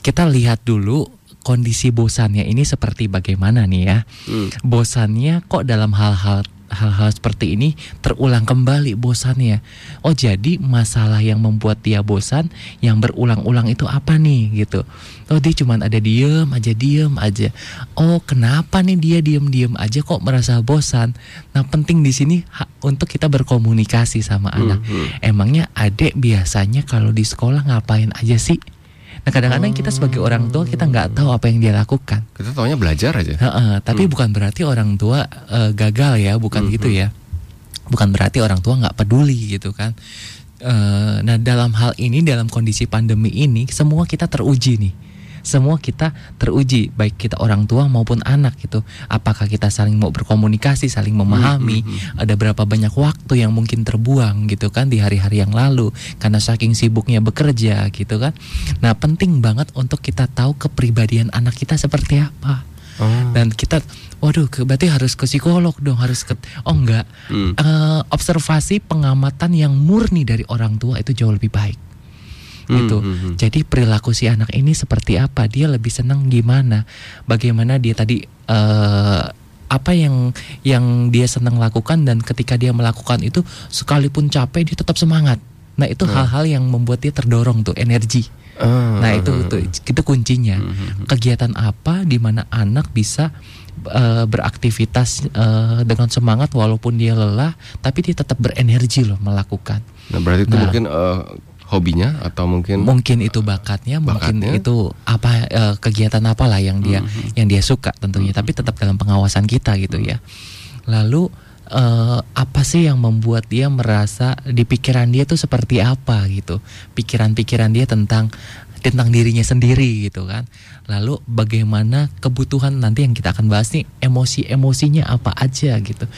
kita lihat dulu kondisi bosannya ini seperti bagaimana nih ya? Hmm. Bosannya kok dalam hal-hal hal-hal seperti ini terulang kembali bosannya. Oh jadi masalah yang membuat dia bosan yang berulang-ulang itu apa nih gitu. Oh dia cuman ada diem aja diem aja. Oh kenapa nih dia diem-diem aja kok merasa bosan? Nah penting di sini untuk kita berkomunikasi sama anak. Hmm, hmm. Emangnya adik biasanya kalau di sekolah ngapain aja sih? Nah kadang-kadang kita sebagai orang tua kita nggak tahu apa yang dia lakukan. Kita taunya belajar aja. Uh, uh, tapi hmm. bukan berarti orang tua uh, gagal ya, bukan hmm. gitu hmm. ya. Bukan berarti orang tua nggak peduli gitu kan. Uh, nah dalam hal ini dalam kondisi pandemi ini semua kita teruji nih semua kita teruji baik kita orang tua maupun anak gitu apakah kita saling mau berkomunikasi saling memahami mm -hmm. ada berapa banyak waktu yang mungkin terbuang gitu kan di hari-hari yang lalu karena saking sibuknya bekerja gitu kan nah penting banget untuk kita tahu kepribadian anak kita seperti apa Oh. Dan kita, waduh, berarti harus ke psikolog dong, harus ke, oh enggak, hmm. uh, observasi pengamatan yang murni dari orang tua itu jauh lebih baik gitu. Hmm, hmm, hmm. Jadi perilaku si anak ini seperti apa? Dia lebih senang gimana? Bagaimana dia tadi uh, apa yang yang dia senang lakukan dan ketika dia melakukan itu sekalipun capek dia tetap semangat. Nah, itu hmm. hal-hal hmm. yang membuat dia terdorong tuh energi. Uh, nah, itu itu itu kuncinya. Hmm. Kegiatan apa di mana anak bisa uh, beraktivitas uh, dengan semangat walaupun dia lelah tapi dia tetap berenergi loh melakukan. Nah, berarti itu nah, mungkin uh, hobinya atau mungkin mungkin itu bakatnya, bakatnya. mungkin itu apa uh, kegiatan apalah yang dia mm-hmm. yang dia suka tentunya, mm-hmm. tapi tetap dalam pengawasan kita gitu ya. Lalu uh, apa sih yang membuat dia merasa di pikiran dia tuh seperti apa gitu, pikiran-pikiran dia tentang tentang dirinya sendiri gitu kan. Lalu bagaimana kebutuhan nanti yang kita akan bahas nih emosi-emosinya apa aja gitu.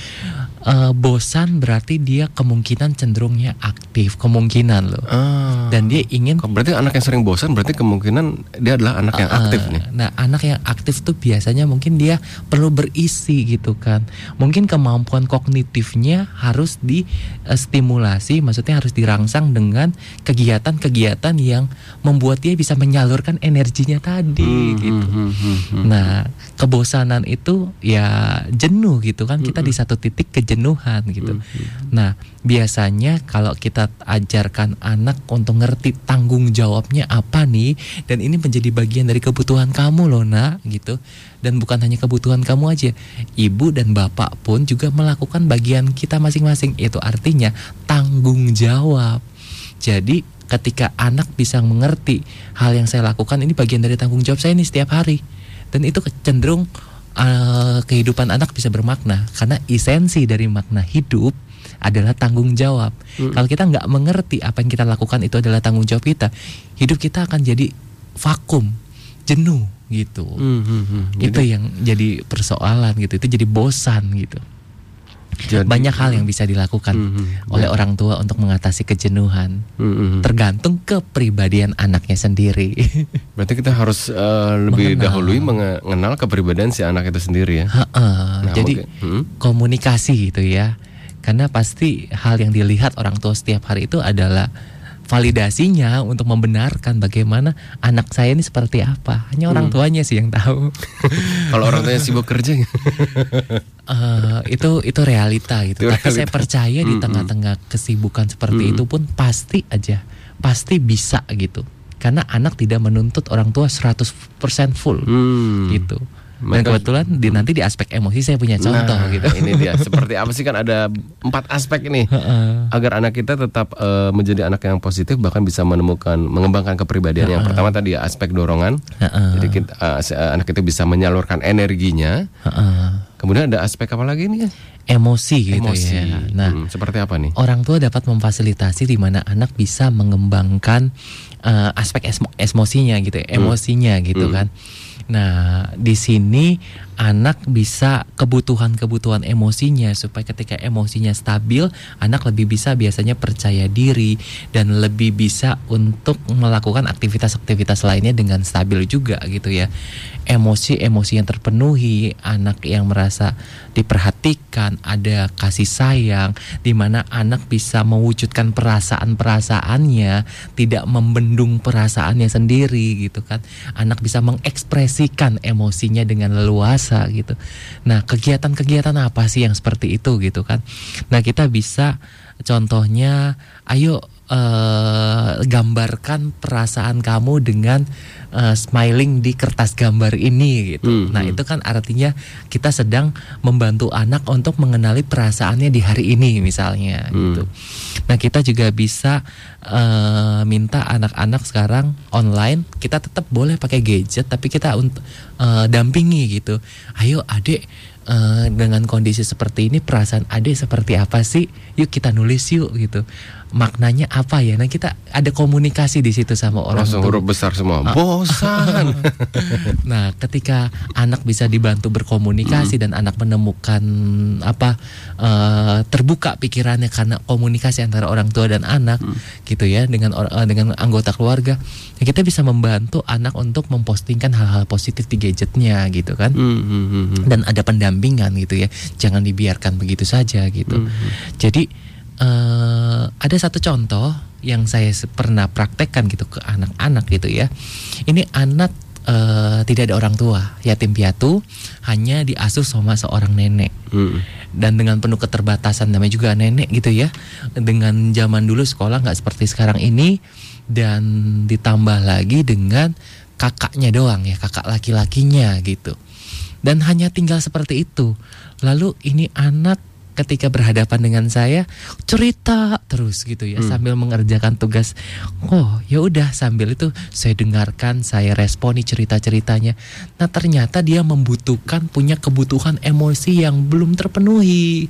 Uh, bosan berarti dia kemungkinan cenderungnya aktif, kemungkinan loh. Uh, Dan dia ingin Berarti anak yang sering bosan berarti kemungkinan dia adalah anak yang uh, aktif nih. Nah, anak yang aktif tuh biasanya mungkin dia perlu berisi gitu kan. Mungkin kemampuan kognitifnya harus distimulasi, maksudnya harus dirangsang dengan kegiatan-kegiatan yang membuat dia bisa menyalurkan energinya tadi hmm, gitu. Hmm, hmm, hmm, nah, kebosanan itu ya jenuh gitu kan. Kita hmm, di satu titik kejenuhan gitu. Hmm, hmm. Nah, biasanya kalau kita ajarkan anak untuk ngerti tanggung jawabnya apa nih dan ini menjadi bagian dari kebutuhan kamu loh, Nak, gitu. Dan bukan hanya kebutuhan kamu aja. Ibu dan bapak pun juga melakukan bagian kita masing-masing. Itu artinya tanggung jawab. Jadi ketika anak bisa mengerti hal yang saya lakukan ini bagian dari tanggung jawab saya ini setiap hari dan itu cenderung uh, kehidupan anak bisa bermakna karena esensi dari makna hidup adalah tanggung jawab. Hmm. Kalau kita nggak mengerti apa yang kita lakukan itu adalah tanggung jawab kita, hidup kita akan jadi vakum, jenuh gitu. Hmm, hmm, hmm. Itu jadi, yang jadi persoalan gitu. Itu jadi bosan gitu. Jadi, banyak hal yang bisa dilakukan mm -hmm, oleh ya. orang tua untuk mengatasi kejenuhan. Mm -hmm. Tergantung kepribadian anaknya sendiri. Berarti kita harus uh, lebih mengenal. dahului mengenal kepribadian si anak itu sendiri ya. Ha -ha. Nah, Jadi okay. hmm? komunikasi gitu ya. Karena pasti hal yang dilihat orang tua setiap hari itu adalah validasinya untuk membenarkan bagaimana anak saya ini seperti apa. Hanya orang hmm. tuanya sih yang tahu. Kalau orang tuanya sibuk kerja, uh, itu itu realita gitu. Itu Tapi realita. saya percaya di hmm, tengah-tengah kesibukan seperti hmm. itu pun pasti aja, pasti bisa gitu. Karena anak tidak menuntut orang tua 100% full hmm. gitu. Dan kebetulan di nanti di aspek emosi saya punya contoh nah, gitu. Ini dia. Seperti apa sih kan ada empat aspek ini agar anak kita tetap uh, menjadi anak yang positif bahkan bisa menemukan mengembangkan kepribadian. Yang pertama tadi ya, aspek dorongan. Jadi kita, uh, anak itu bisa menyalurkan energinya. Kemudian ada aspek apa lagi nih? Emosi gitu Emosi. ya. Nah, hmm, seperti apa nih? Orang tua dapat memfasilitasi di mana anak bisa mengembangkan uh, aspek emosinya gitu, ya, emosinya hmm. gitu hmm. kan. Nah, di sini anak bisa kebutuhan-kebutuhan emosinya supaya ketika emosinya stabil, anak lebih bisa biasanya percaya diri dan lebih bisa untuk melakukan aktivitas-aktivitas lainnya dengan stabil juga gitu ya. Emosi-emosi yang terpenuhi, anak yang merasa diperhatikan, ada kasih sayang, di mana anak bisa mewujudkan perasaan-perasaannya, tidak membendung perasaannya sendiri gitu kan. Anak bisa mengekspresikan emosinya dengan leluasa gitu. Nah, kegiatan-kegiatan apa sih yang seperti itu gitu kan? Nah, kita bisa contohnya, ayo uh, gambarkan perasaan kamu dengan uh, smiling di kertas gambar ini gitu. Hmm, nah, hmm. itu kan artinya kita sedang membantu anak untuk mengenali perasaannya di hari ini misalnya hmm. gitu. Nah, kita juga bisa uh, minta anak-anak sekarang online kita tetap boleh pakai gadget tapi kita untuk uh, dampingi gitu. Ayo Adik uh, dengan kondisi seperti ini perasaan ade seperti apa sih? Yuk kita nulis yuk gitu. Maknanya apa ya? Nah kita ada komunikasi di situ sama orang Langsung huruf besar semua. Uh, Bosan. nah ketika anak bisa dibantu berkomunikasi mm. dan anak menemukan apa uh, terbuka pikirannya karena komunikasi antara orang tua dan anak mm. gitu ya dengan uh, dengan anggota keluarga, ya kita bisa membantu anak untuk mempostingkan hal-hal positif di gadgetnya gitu kan. Mm -hmm. Dan ada pendamping pendampingan gitu ya jangan dibiarkan begitu saja gitu mm -hmm. jadi uh, ada satu contoh yang saya pernah praktekkan gitu ke anak-anak gitu ya. Ini anak uh, tidak ada orang tua. Yatim piatu hanya diasuh sama seorang nenek. Mm. dan dengan penuh keterbatasan namanya juga nenek gitu ya. Dengan zaman dulu sekolah nggak seperti sekarang ini dan ditambah lagi dengan kakaknya doang ya kakak laki-lakinya gitu. Dan hanya tinggal seperti itu. Lalu ini anak ketika berhadapan dengan saya cerita terus gitu ya hmm. sambil mengerjakan tugas. Oh, ya udah sambil itu saya dengarkan, saya responi cerita-ceritanya. Nah, ternyata dia membutuhkan punya kebutuhan emosi yang belum terpenuhi.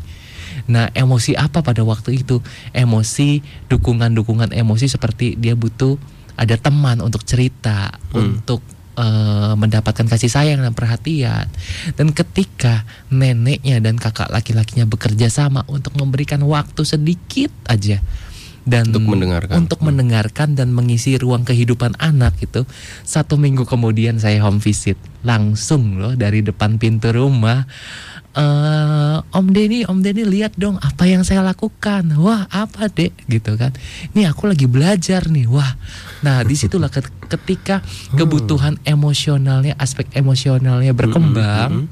Nah, emosi apa pada waktu itu? Emosi dukungan-dukungan emosi seperti dia butuh ada teman untuk cerita, hmm. untuk uh, mendapatkan kasih sayang dan perhatian. Dan ketika neneknya dan kakak laki-lakinya bekerja sama untuk memberikan waktu sedikit aja dan untuk mendengarkan. untuk mendengarkan dan mengisi ruang kehidupan anak itu satu minggu kemudian saya home visit langsung loh dari depan pintu rumah uh, Om Denny, Om Denny lihat dong apa yang saya lakukan. Wah apa dek gitu kan? Ini aku lagi belajar nih. Wah, nah di situlah ketika hmm. kebutuhan emosionalnya, aspek emosionalnya berkembang,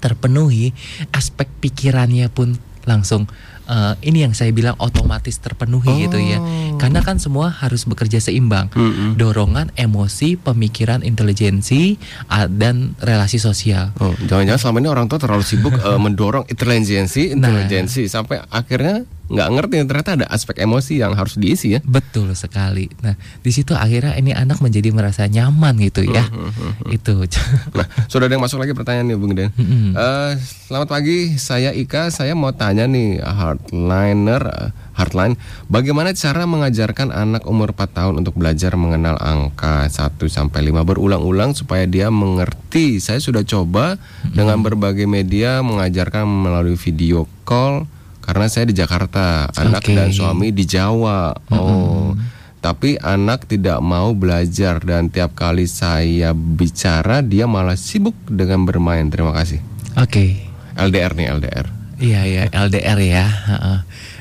terpenuhi, aspek pikirannya pun langsung uh, ini yang saya bilang otomatis terpenuhi oh. gitu ya. Oh. Karena kan semua harus bekerja seimbang. Mm -hmm. Dorongan, emosi, pemikiran, intelijensi uh, dan relasi sosial. Oh, jangan-jangan selama ini orang tua terlalu sibuk uh, mendorong intelijensi, intelijensi nah. sampai akhirnya nggak ngerti ternyata ada aspek emosi yang harus diisi ya. Betul sekali. Nah, di situ akhirnya ini anak menjadi merasa nyaman gitu ya. Hmm, hmm, hmm, Itu. nah, sudah ada yang masuk lagi pertanyaan nih Bung Den. Hmm. Uh, selamat pagi, saya Ika. Saya mau tanya nih hardliner hardline, bagaimana cara mengajarkan anak umur 4 tahun untuk belajar mengenal angka 1 sampai 5 berulang-ulang supaya dia mengerti. Saya sudah coba hmm. dengan berbagai media mengajarkan melalui video call karena saya di Jakarta, anak okay. dan suami di Jawa. Oh. Mm-hmm. Tapi anak tidak mau belajar dan tiap kali saya bicara dia malah sibuk dengan bermain. Terima kasih. Oke. Okay. LDR nih LDR. Iya ya LDR ya.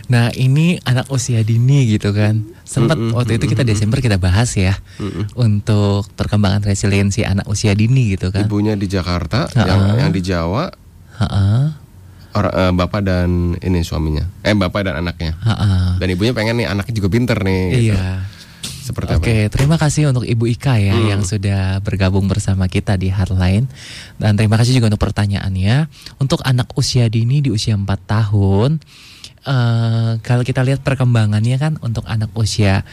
Nah ini anak usia dini gitu kan. Sempat mm -mm, waktu itu kita Desember kita bahas ya mm -mm. untuk perkembangan resiliensi anak usia dini gitu kan. Ibunya di Jakarta, uh -uh. yang yang di Jawa. Uh -uh orang uh, bapak dan ini suaminya eh bapak dan anaknya ha -ha. dan ibunya pengen nih anaknya juga pinter nih gitu. iya seperti Oke, apa? terima kasih untuk Ibu Ika ya hmm. yang sudah bergabung bersama kita di Hardline dan terima kasih juga untuk pertanyaannya. Untuk anak usia dini di usia 4 tahun, uh, kalau kita lihat perkembangannya kan untuk anak usia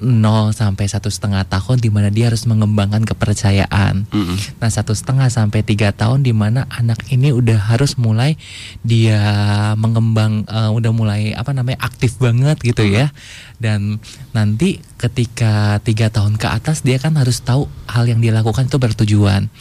0 sampai satu setengah tahun di mana dia harus mengembangkan kepercayaan. Mm -hmm. Nah satu setengah sampai tiga tahun di mana anak ini udah harus mulai dia mengembang, uh, udah mulai apa namanya aktif banget gitu mm -hmm. ya. Dan nanti ketika tiga tahun ke atas dia kan harus tahu hal yang dia lakukan itu bertujuan.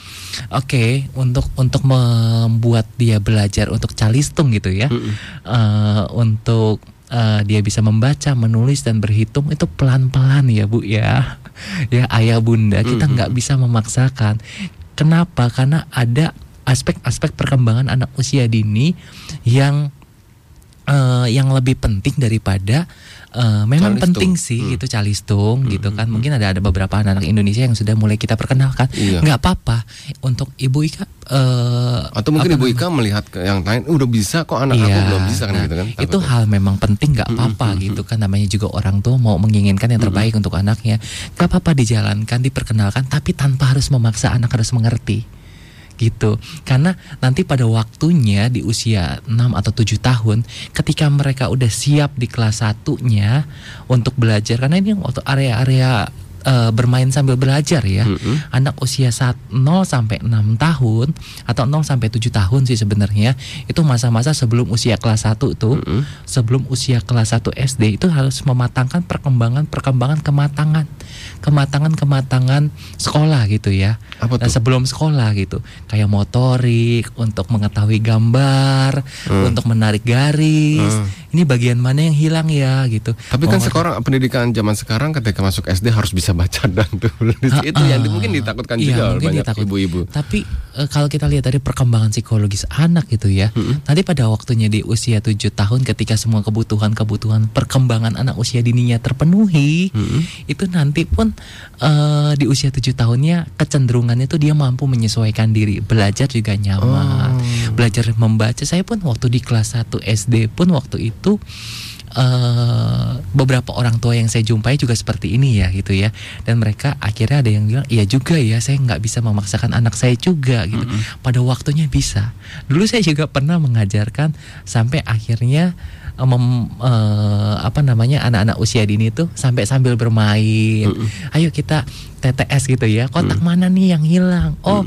Oke, okay, untuk untuk membuat dia belajar untuk calistung gitu ya, mm -hmm. uh, untuk uh, dia bisa membaca, menulis dan berhitung itu pelan-pelan ya Bu ya. Ya ayah bunda kita nggak bisa memaksakan. Kenapa? Karena ada aspek-aspek perkembangan anak usia dini yang uh, yang lebih penting daripada uh, memang Calistung. penting sih Hmm. gitu calistung gitu kan mungkin ada ada beberapa anak-anak Indonesia yang sudah mulai kita perkenalkan Iya. nggak apa-apa untuk ibu Ika uh, Atau mungkin Ibu? Ika melihat ke yang lain, "Uh, udah bisa kok anak aku Iya, belum bisa kan nah, gitu kan. Itu takutnya. hal memang penting nggak apa-apa gitu kan namanya juga orang tua mau menginginkan yang terbaik untuk anaknya. nggak apa-apa dijalankan, diperkenalkan tapi tanpa harus memaksa anak harus mengerti. Gitu. Karena nanti pada waktunya di usia 6 atau 7 tahun ketika mereka udah siap di kelas satunya untuk belajar karena ini waktu area-area eh, bermain sambil belajar ya Mm-mm. anak usia saat 0 sampai 6 tahun atau 0 sampai 7 tahun sih sebenarnya itu masa-masa sebelum usia kelas 1 tuh Mm-mm. sebelum usia kelas 1 SD itu harus mematangkan perkembangan perkembangan kematangan kematangan kematangan sekolah gitu ya Apa Nah, tuh? sebelum sekolah gitu kayak motorik untuk mengetahui gambar Hmm. untuk menarik garis Hmm. ini bagian mana yang hilang ya gitu Tapi kan Oh, sekarang pendidikan zaman sekarang ketika masuk SD harus bisa baca dan tulis. itu yang di- mungkin ditakutkan Iya, juga mungkin banyak ibu-ibu. Tapi eh, kalau kita lihat dari perkembangan psikologis anak gitu ya, nanti pada waktunya di usia 7 tahun ketika semua kebutuhan-kebutuhan perkembangan anak usia dininya terpenuhi, Mm-mm. itu nanti pun eh, di usia 7 tahunnya kecenderungannya itu dia mampu menyesuaikan diri, belajar juga nyaman, Oh. belajar membaca. Saya pun waktu di kelas 1 SD pun waktu itu eh beberapa orang tua yang saya jumpai juga seperti ini ya gitu ya. Dan mereka akhirnya ada yang bilang iya juga ya saya nggak bisa memaksakan anak saya juga gitu. Pada waktunya bisa. Dulu saya juga pernah mengajarkan sampai akhirnya eh, mem- eh, apa namanya anak-anak usia dini tuh sampai sambil bermain. Ayo kita TTS gitu ya. Kotak mana nih yang hilang? Oh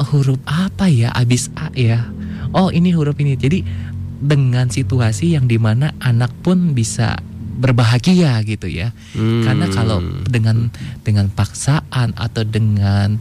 huruf apa ya abis A ya? Oh ini huruf ini. Jadi dengan situasi yang di mana anak pun bisa berbahagia gitu ya Hmm. karena kalau dengan dengan paksaan atau dengan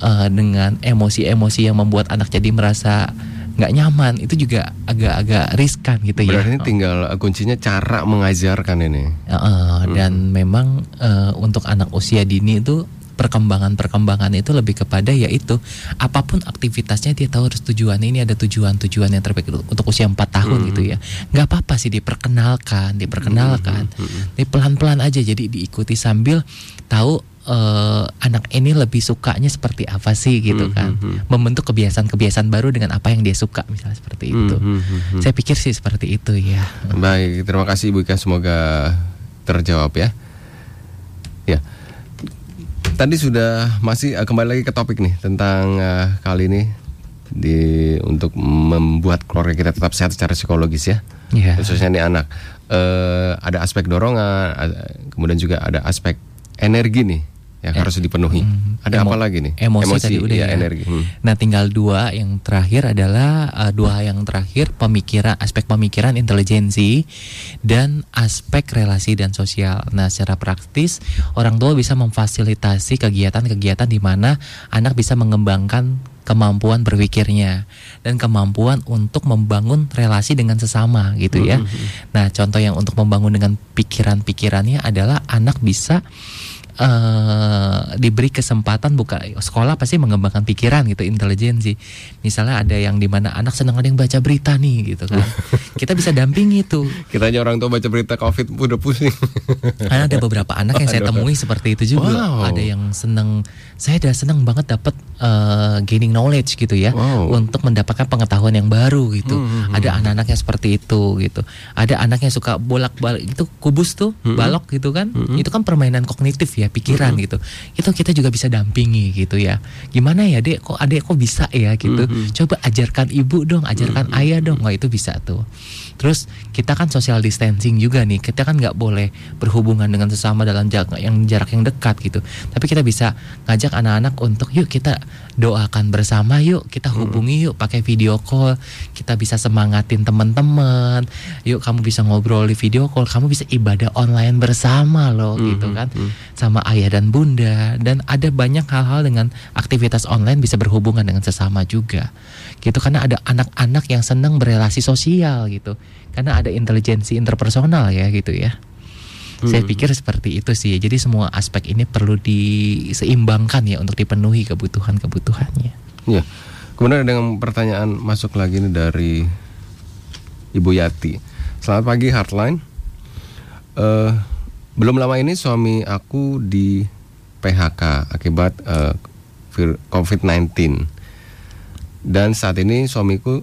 eh, dengan emosi-emosi yang membuat anak jadi merasa nggak nyaman itu juga agak-agak riskan gitu ya Berarti tinggal uh, kuncinya cara mengajarkan ini. Eh, dan memang eh, untuk anak usia dini itu perkembangan-perkembangan itu lebih kepada yaitu apa pun aktivitasnya dia tahu harus tujuannya ini ada tujuan-tujuan yang terbaik untuk usia 4 tahun gitu ya. Nggak apa-apa sih diperkenalkan diperkenalkan. Di pelan-pelan aja jadi diikuti sambil tahu eh, anak ini lebih sukanya seperti apa sih gitu kan. membentuk kebiasaan-kebiasaan baru dengan apa yang dia suka misalnya seperti itu. Hmm, hmm, hmm, hmm. saya pikir sih seperti itu ya. Baik, terima kasih Ibu Ika semoga terjawab ya. Ya. Tadi sudah masih eh, kembali lagi ke topik nih tentang eh, kali ini di untuk membuat keluarga kita tetap sehat secara psikologis ya. Iya. Khususnya nih anak. Eh, ada aspek dorongan, ada- kemudian juga ada aspek energi nih yang harus dipenuhi. Hmm, ada emo- apa lagi nih? Emosi, tadi udah iya, ya. energi. Hmm. Nah, tinggal dua yang terakhir adalah uh, dua yang terakhir pemikiran, aspek pemikiran, intelijensi dan aspek relasi dan sosial. Nah, secara praktis orang tua bisa memfasilitasi kegiatan-kegiatan di mana anak bisa mengembangkan kemampuan berpikirnya dan kemampuan untuk membangun relasi dengan sesama gitu ya. Nah, contoh yang untuk membangun dengan pikiran-pikirannya adalah anak bisa eh diberi kesempatan buka sekolah pasti mengembangkan pikiran gitu intelijensi. Misalnya ada yang di mana anak senang ada yang baca berita nih gitu kan. Kita bisa dampingi tuh. Kita aja orang tua baca berita COVID udah pusing. karena ada beberapa anak yang saya temui seperti itu juga. Wow. ada yang senang saya udah senang banget dapat eh, gaining knowledge gitu ya Wow. untuk mendapatkan pengetahuan yang baru gitu. Hmm, hmm, ada anak-anak yang seperti itu gitu. Ada anak yang suka bolak-balik itu kubus tuh Hmm, balok gitu kan. Itu kan permainan kognitif ya pikiran Hmm. gitu. Itu kita juga bisa dampingi gitu ya. Gimana ya dek? Kok adek kok bisa ya gitu? Hmm, coba ajarkan ibu dong ajarkan ayah dong. Wah itu bisa tuh. Terus kita kan social distancing juga nih. Kita kan nggak boleh berhubungan dengan sesama dalam jarak yang jarak yang dekat gitu. Tapi kita bisa ngajak anak-anak untuk yuk kita doakan bersama yuk. Kita hubungi yuk pakai video call. Kita bisa semangatin teman-teman. Yuk kamu bisa ngobrol di video call. Kamu bisa ibadah online bersama loh gitu kan. Sama ayah dan bunda dan ada banyak hal-hal dengan aktivitas online bisa berhubungan dengan sesama juga. Gitu karena ada anak-anak yang senang berelasi sosial gitu. Karena ada intelijensi interpersonal ya gitu ya. Saya pikir seperti itu sih. Jadi semua aspek ini perlu diseimbangkan ya untuk dipenuhi kebutuhan-kebutuhannya. Ya, Kemudian ada yang pertanyaan masuk lagi nih dari Ibu Yati. Selamat pagi Heartline. Eh, belum lama ini suami aku di PHK akibat eh, vir- COVID-19. Dan saat ini suamiku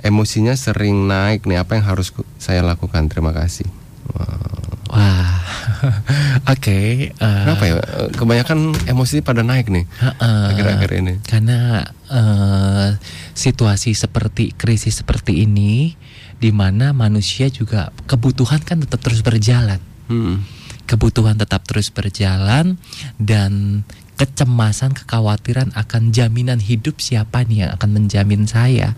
emosinya sering naik nih. Apa yang harus saya lakukan? Terima kasih. Wah. Wah, oke. eh, Kenapa ya? Eh, Kebanyakan emosi pada naik nih akhir-akhir ini. Karena eh, situasi seperti krisis seperti ini, di mana manusia juga kebutuhan kan tetap terus berjalan, Hmm. kebutuhan tetap terus berjalan dan kecemasan, kekhawatiran akan jaminan hidup siapa nih yang akan menjamin saya.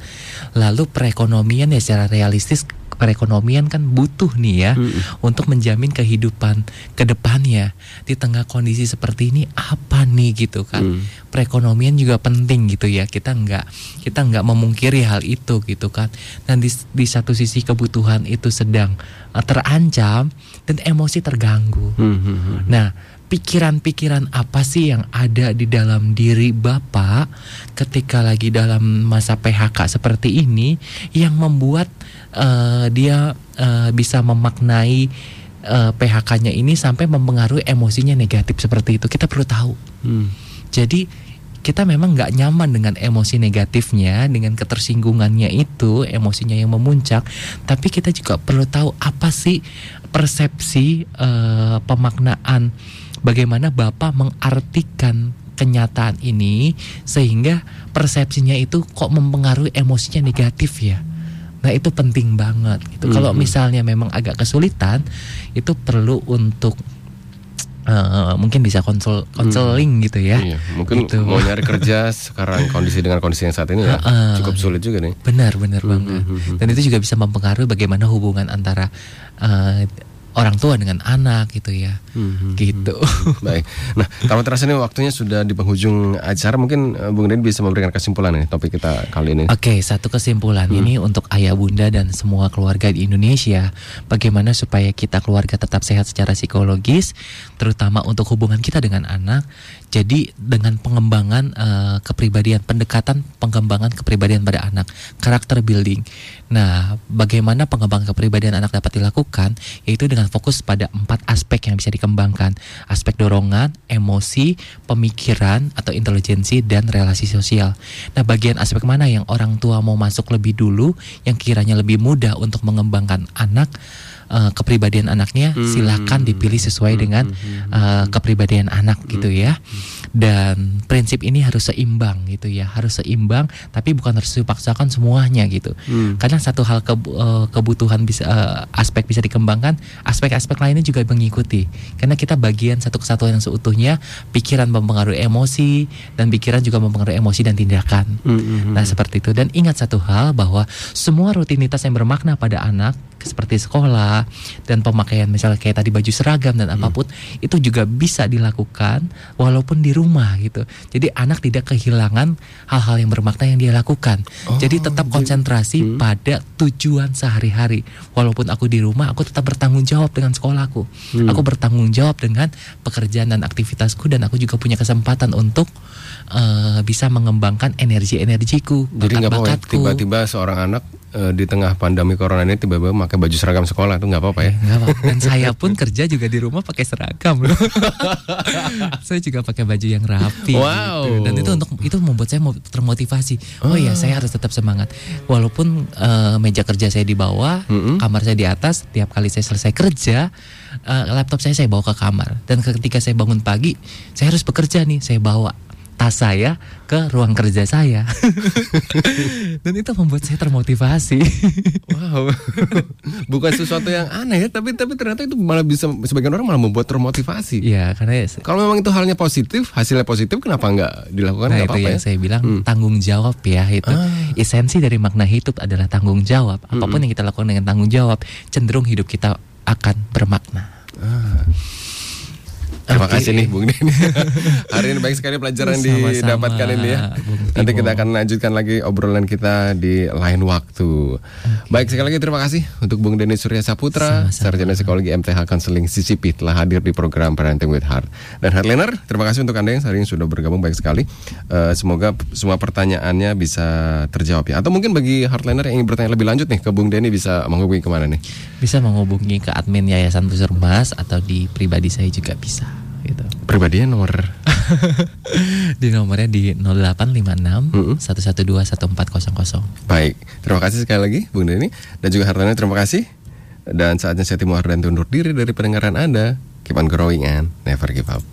Lalu perekonomian ya secara realistis perekonomian kan butuh nih ya Mm-mm. untuk menjamin kehidupan ke depannya di tengah kondisi seperti ini apa nih gitu kan Hmm. perekonomian juga penting gitu ya kita nggak kita nggak memungkiri hal itu gitu kan dan di, di satu sisi kebutuhan itu sedang eh, terancam dan emosi terganggu hmm. Nah, pikiran-pikiran apa sih yang ada di dalam diri Bapak ketika lagi dalam masa PHK seperti ini yang membuat eh, dia eh, bisa memaknai eh, PHK-nya ini sampai mempengaruhi emosinya negatif seperti itu. Kita perlu tahu. Hmm. Jadi kita memang nggak nyaman dengan emosi negatifnya, dengan ketersinggungannya itu, emosinya yang memuncak. Tapi kita juga perlu tahu apa sih persepsi eh, pemaknaan bagaimana bapak mengartikan kenyataan ini sehingga persepsinya itu kok mempengaruhi emosinya negatif ya. Nah itu penting banget. Gitu. Kalau Mhm. misalnya memang agak kesulitan, itu perlu untuk eh, mungkin bisa konsul konseling gitu ya. Iya, mungkin Gitu. mau nyari kerja sekarang kondisi dengan kondisi yang saat ini ya Heeh. cukup sulit juga nih. Benar, benar Hmm, banget. hmm, hmm, Dan itu juga bisa mempengaruhi bagaimana hubungan antara eh, orang tua dengan anak gitu ya. Hmm, hmm, Gitu. Baik. Nah, kalau terasa ini waktunya sudah di penghujung acara, mungkin eh, Bung Den bisa memberikan kesimpulan nih topik kita kali ini. Oke, satu kesimpulan Hmm. ini untuk ayah bunda dan semua keluarga di Indonesia, bagaimana supaya kita keluarga tetap sehat secara psikologis, terutama untuk hubungan kita dengan anak. Jadi dengan pengembangan eh, kepribadian, pendekatan pengembangan kepribadian pada anak, karakter building. Nah, bagaimana pengembangan kepribadian anak dapat dilakukan? Yaitu dengan fokus pada empat aspek yang bisa dikembangkan: aspek dorongan, emosi, pemikiran atau intelijensi dan relasi sosial. Nah, bagian aspek mana yang orang tua mau masuk lebih dulu, yang kiranya lebih mudah untuk mengembangkan anak, eh, kepribadian anaknya, Hmm. silakan dipilih sesuai dengan eh, kepribadian anak gitu ya. Dan prinsip ini harus seimbang gitu ya, harus seimbang, tapi bukan harus dipaksakan semuanya gitu. Hmm. Karena satu hal kebu- eh, kebutuhan bisa eh, aspek bisa dikembangkan, aspek-aspek lainnya juga mengikuti. Karena kita bagian satu kesatuan yang seutuhnya, pikiran mempengaruhi emosi dan pikiran juga mempengaruhi emosi dan tindakan. Hmm, hmm, hmm. Nah, seperti itu. Dan ingat satu hal bahwa semua rutinitas yang bermakna pada anak seperti sekolah dan pemakaian misalnya kayak tadi baju seragam dan Hmm. apa pun itu juga bisa dilakukan walaupun di rumah gitu. Jadi anak tidak kehilangan hal-hal yang bermakna yang dia lakukan. Oh, jadi tetap konsentrasi Hmm. pada tujuan sehari-hari. Walaupun aku di rumah, aku tetap bertanggung jawab dengan sekolahku. Hmm. Aku bertanggung jawab dengan pekerjaan dan aktivitasku dan aku juga punya kesempatan untuk eh, bisa mengembangkan energi-energiku, Jadi nggak apa-apa ya, bakat-bakatku. tiba-tiba seorang anak eh, di tengah pandemi corona ini tiba-tiba pakai baju seragam sekolah itu nggak apa-apa ya. Nggak apa-apa. Dan saya pun kerja juga di rumah pakai seragam loh. saya juga pakai baju yang rapi. Wow. gitu. Dan itu untuk itu membuat saya mo- termotivasi. Oh iya, saya harus tetap semangat. Walaupun eh, meja kerja saya di bawah, Mm-mm. kamar saya di atas. Tiap kali saya selesai kerja, eh, laptop saya saya bawa ke kamar. Dan ketika saya bangun pagi, saya harus bekerja nih. Saya bawa tas saya ke ruang kerja saya. Dan itu membuat saya termotivasi. Wow, bukan sesuatu yang aneh ya, tapi tapi ternyata itu malah bisa sebagian orang malah membuat termotivasi. Iya, karena Kalau memang itu halnya positif, hasilnya positif, kenapa nggak dilakukan? Nah Nggak itu apa-apa yang ya. saya bilang Hmm. tanggung jawab ya itu Ah. esensi dari makna hidup adalah tanggung jawab. Apa pun yang kita lakukan dengan tanggung jawab, cenderung hidup kita akan bermakna. Ah. Terima Oke. kasih nih Bung Denny. Hari ini baik sekali pelajaran Sama-sama, didapatkan ini ya. Nanti kita akan lanjutkan lagi obrolan kita di lain waktu. Baik sekali lagi terima kasih untuk Bung Denny Surya Saputra, Sama-sama. Sarjana Psikologi MTH Counseling CCP telah hadir di program Parenting with Heart. Dan Heartliner, terima kasih untuk Anda yang hari ini sudah bergabung baik sekali. Eh, semoga semua pertanyaannya bisa terjawab ya. Atau mungkin bagi Heartliner yang ingin bertanya lebih lanjut nih ke Bung Denny bisa menghubungi ke mana nih? Bisa menghubungi ke admin Yayasan Pusermas atau di pribadi saya juga bisa gitu. Pribadinya nomor di nomornya di 0856 Mm-mm. 112 1400. Baik, terima kasih sekali lagi Bung Denny dan juga Hartana terima kasih. Dan saatnya saya Timo Hardan undur diri dari pendengaran Anda. Keep on growing and never give up.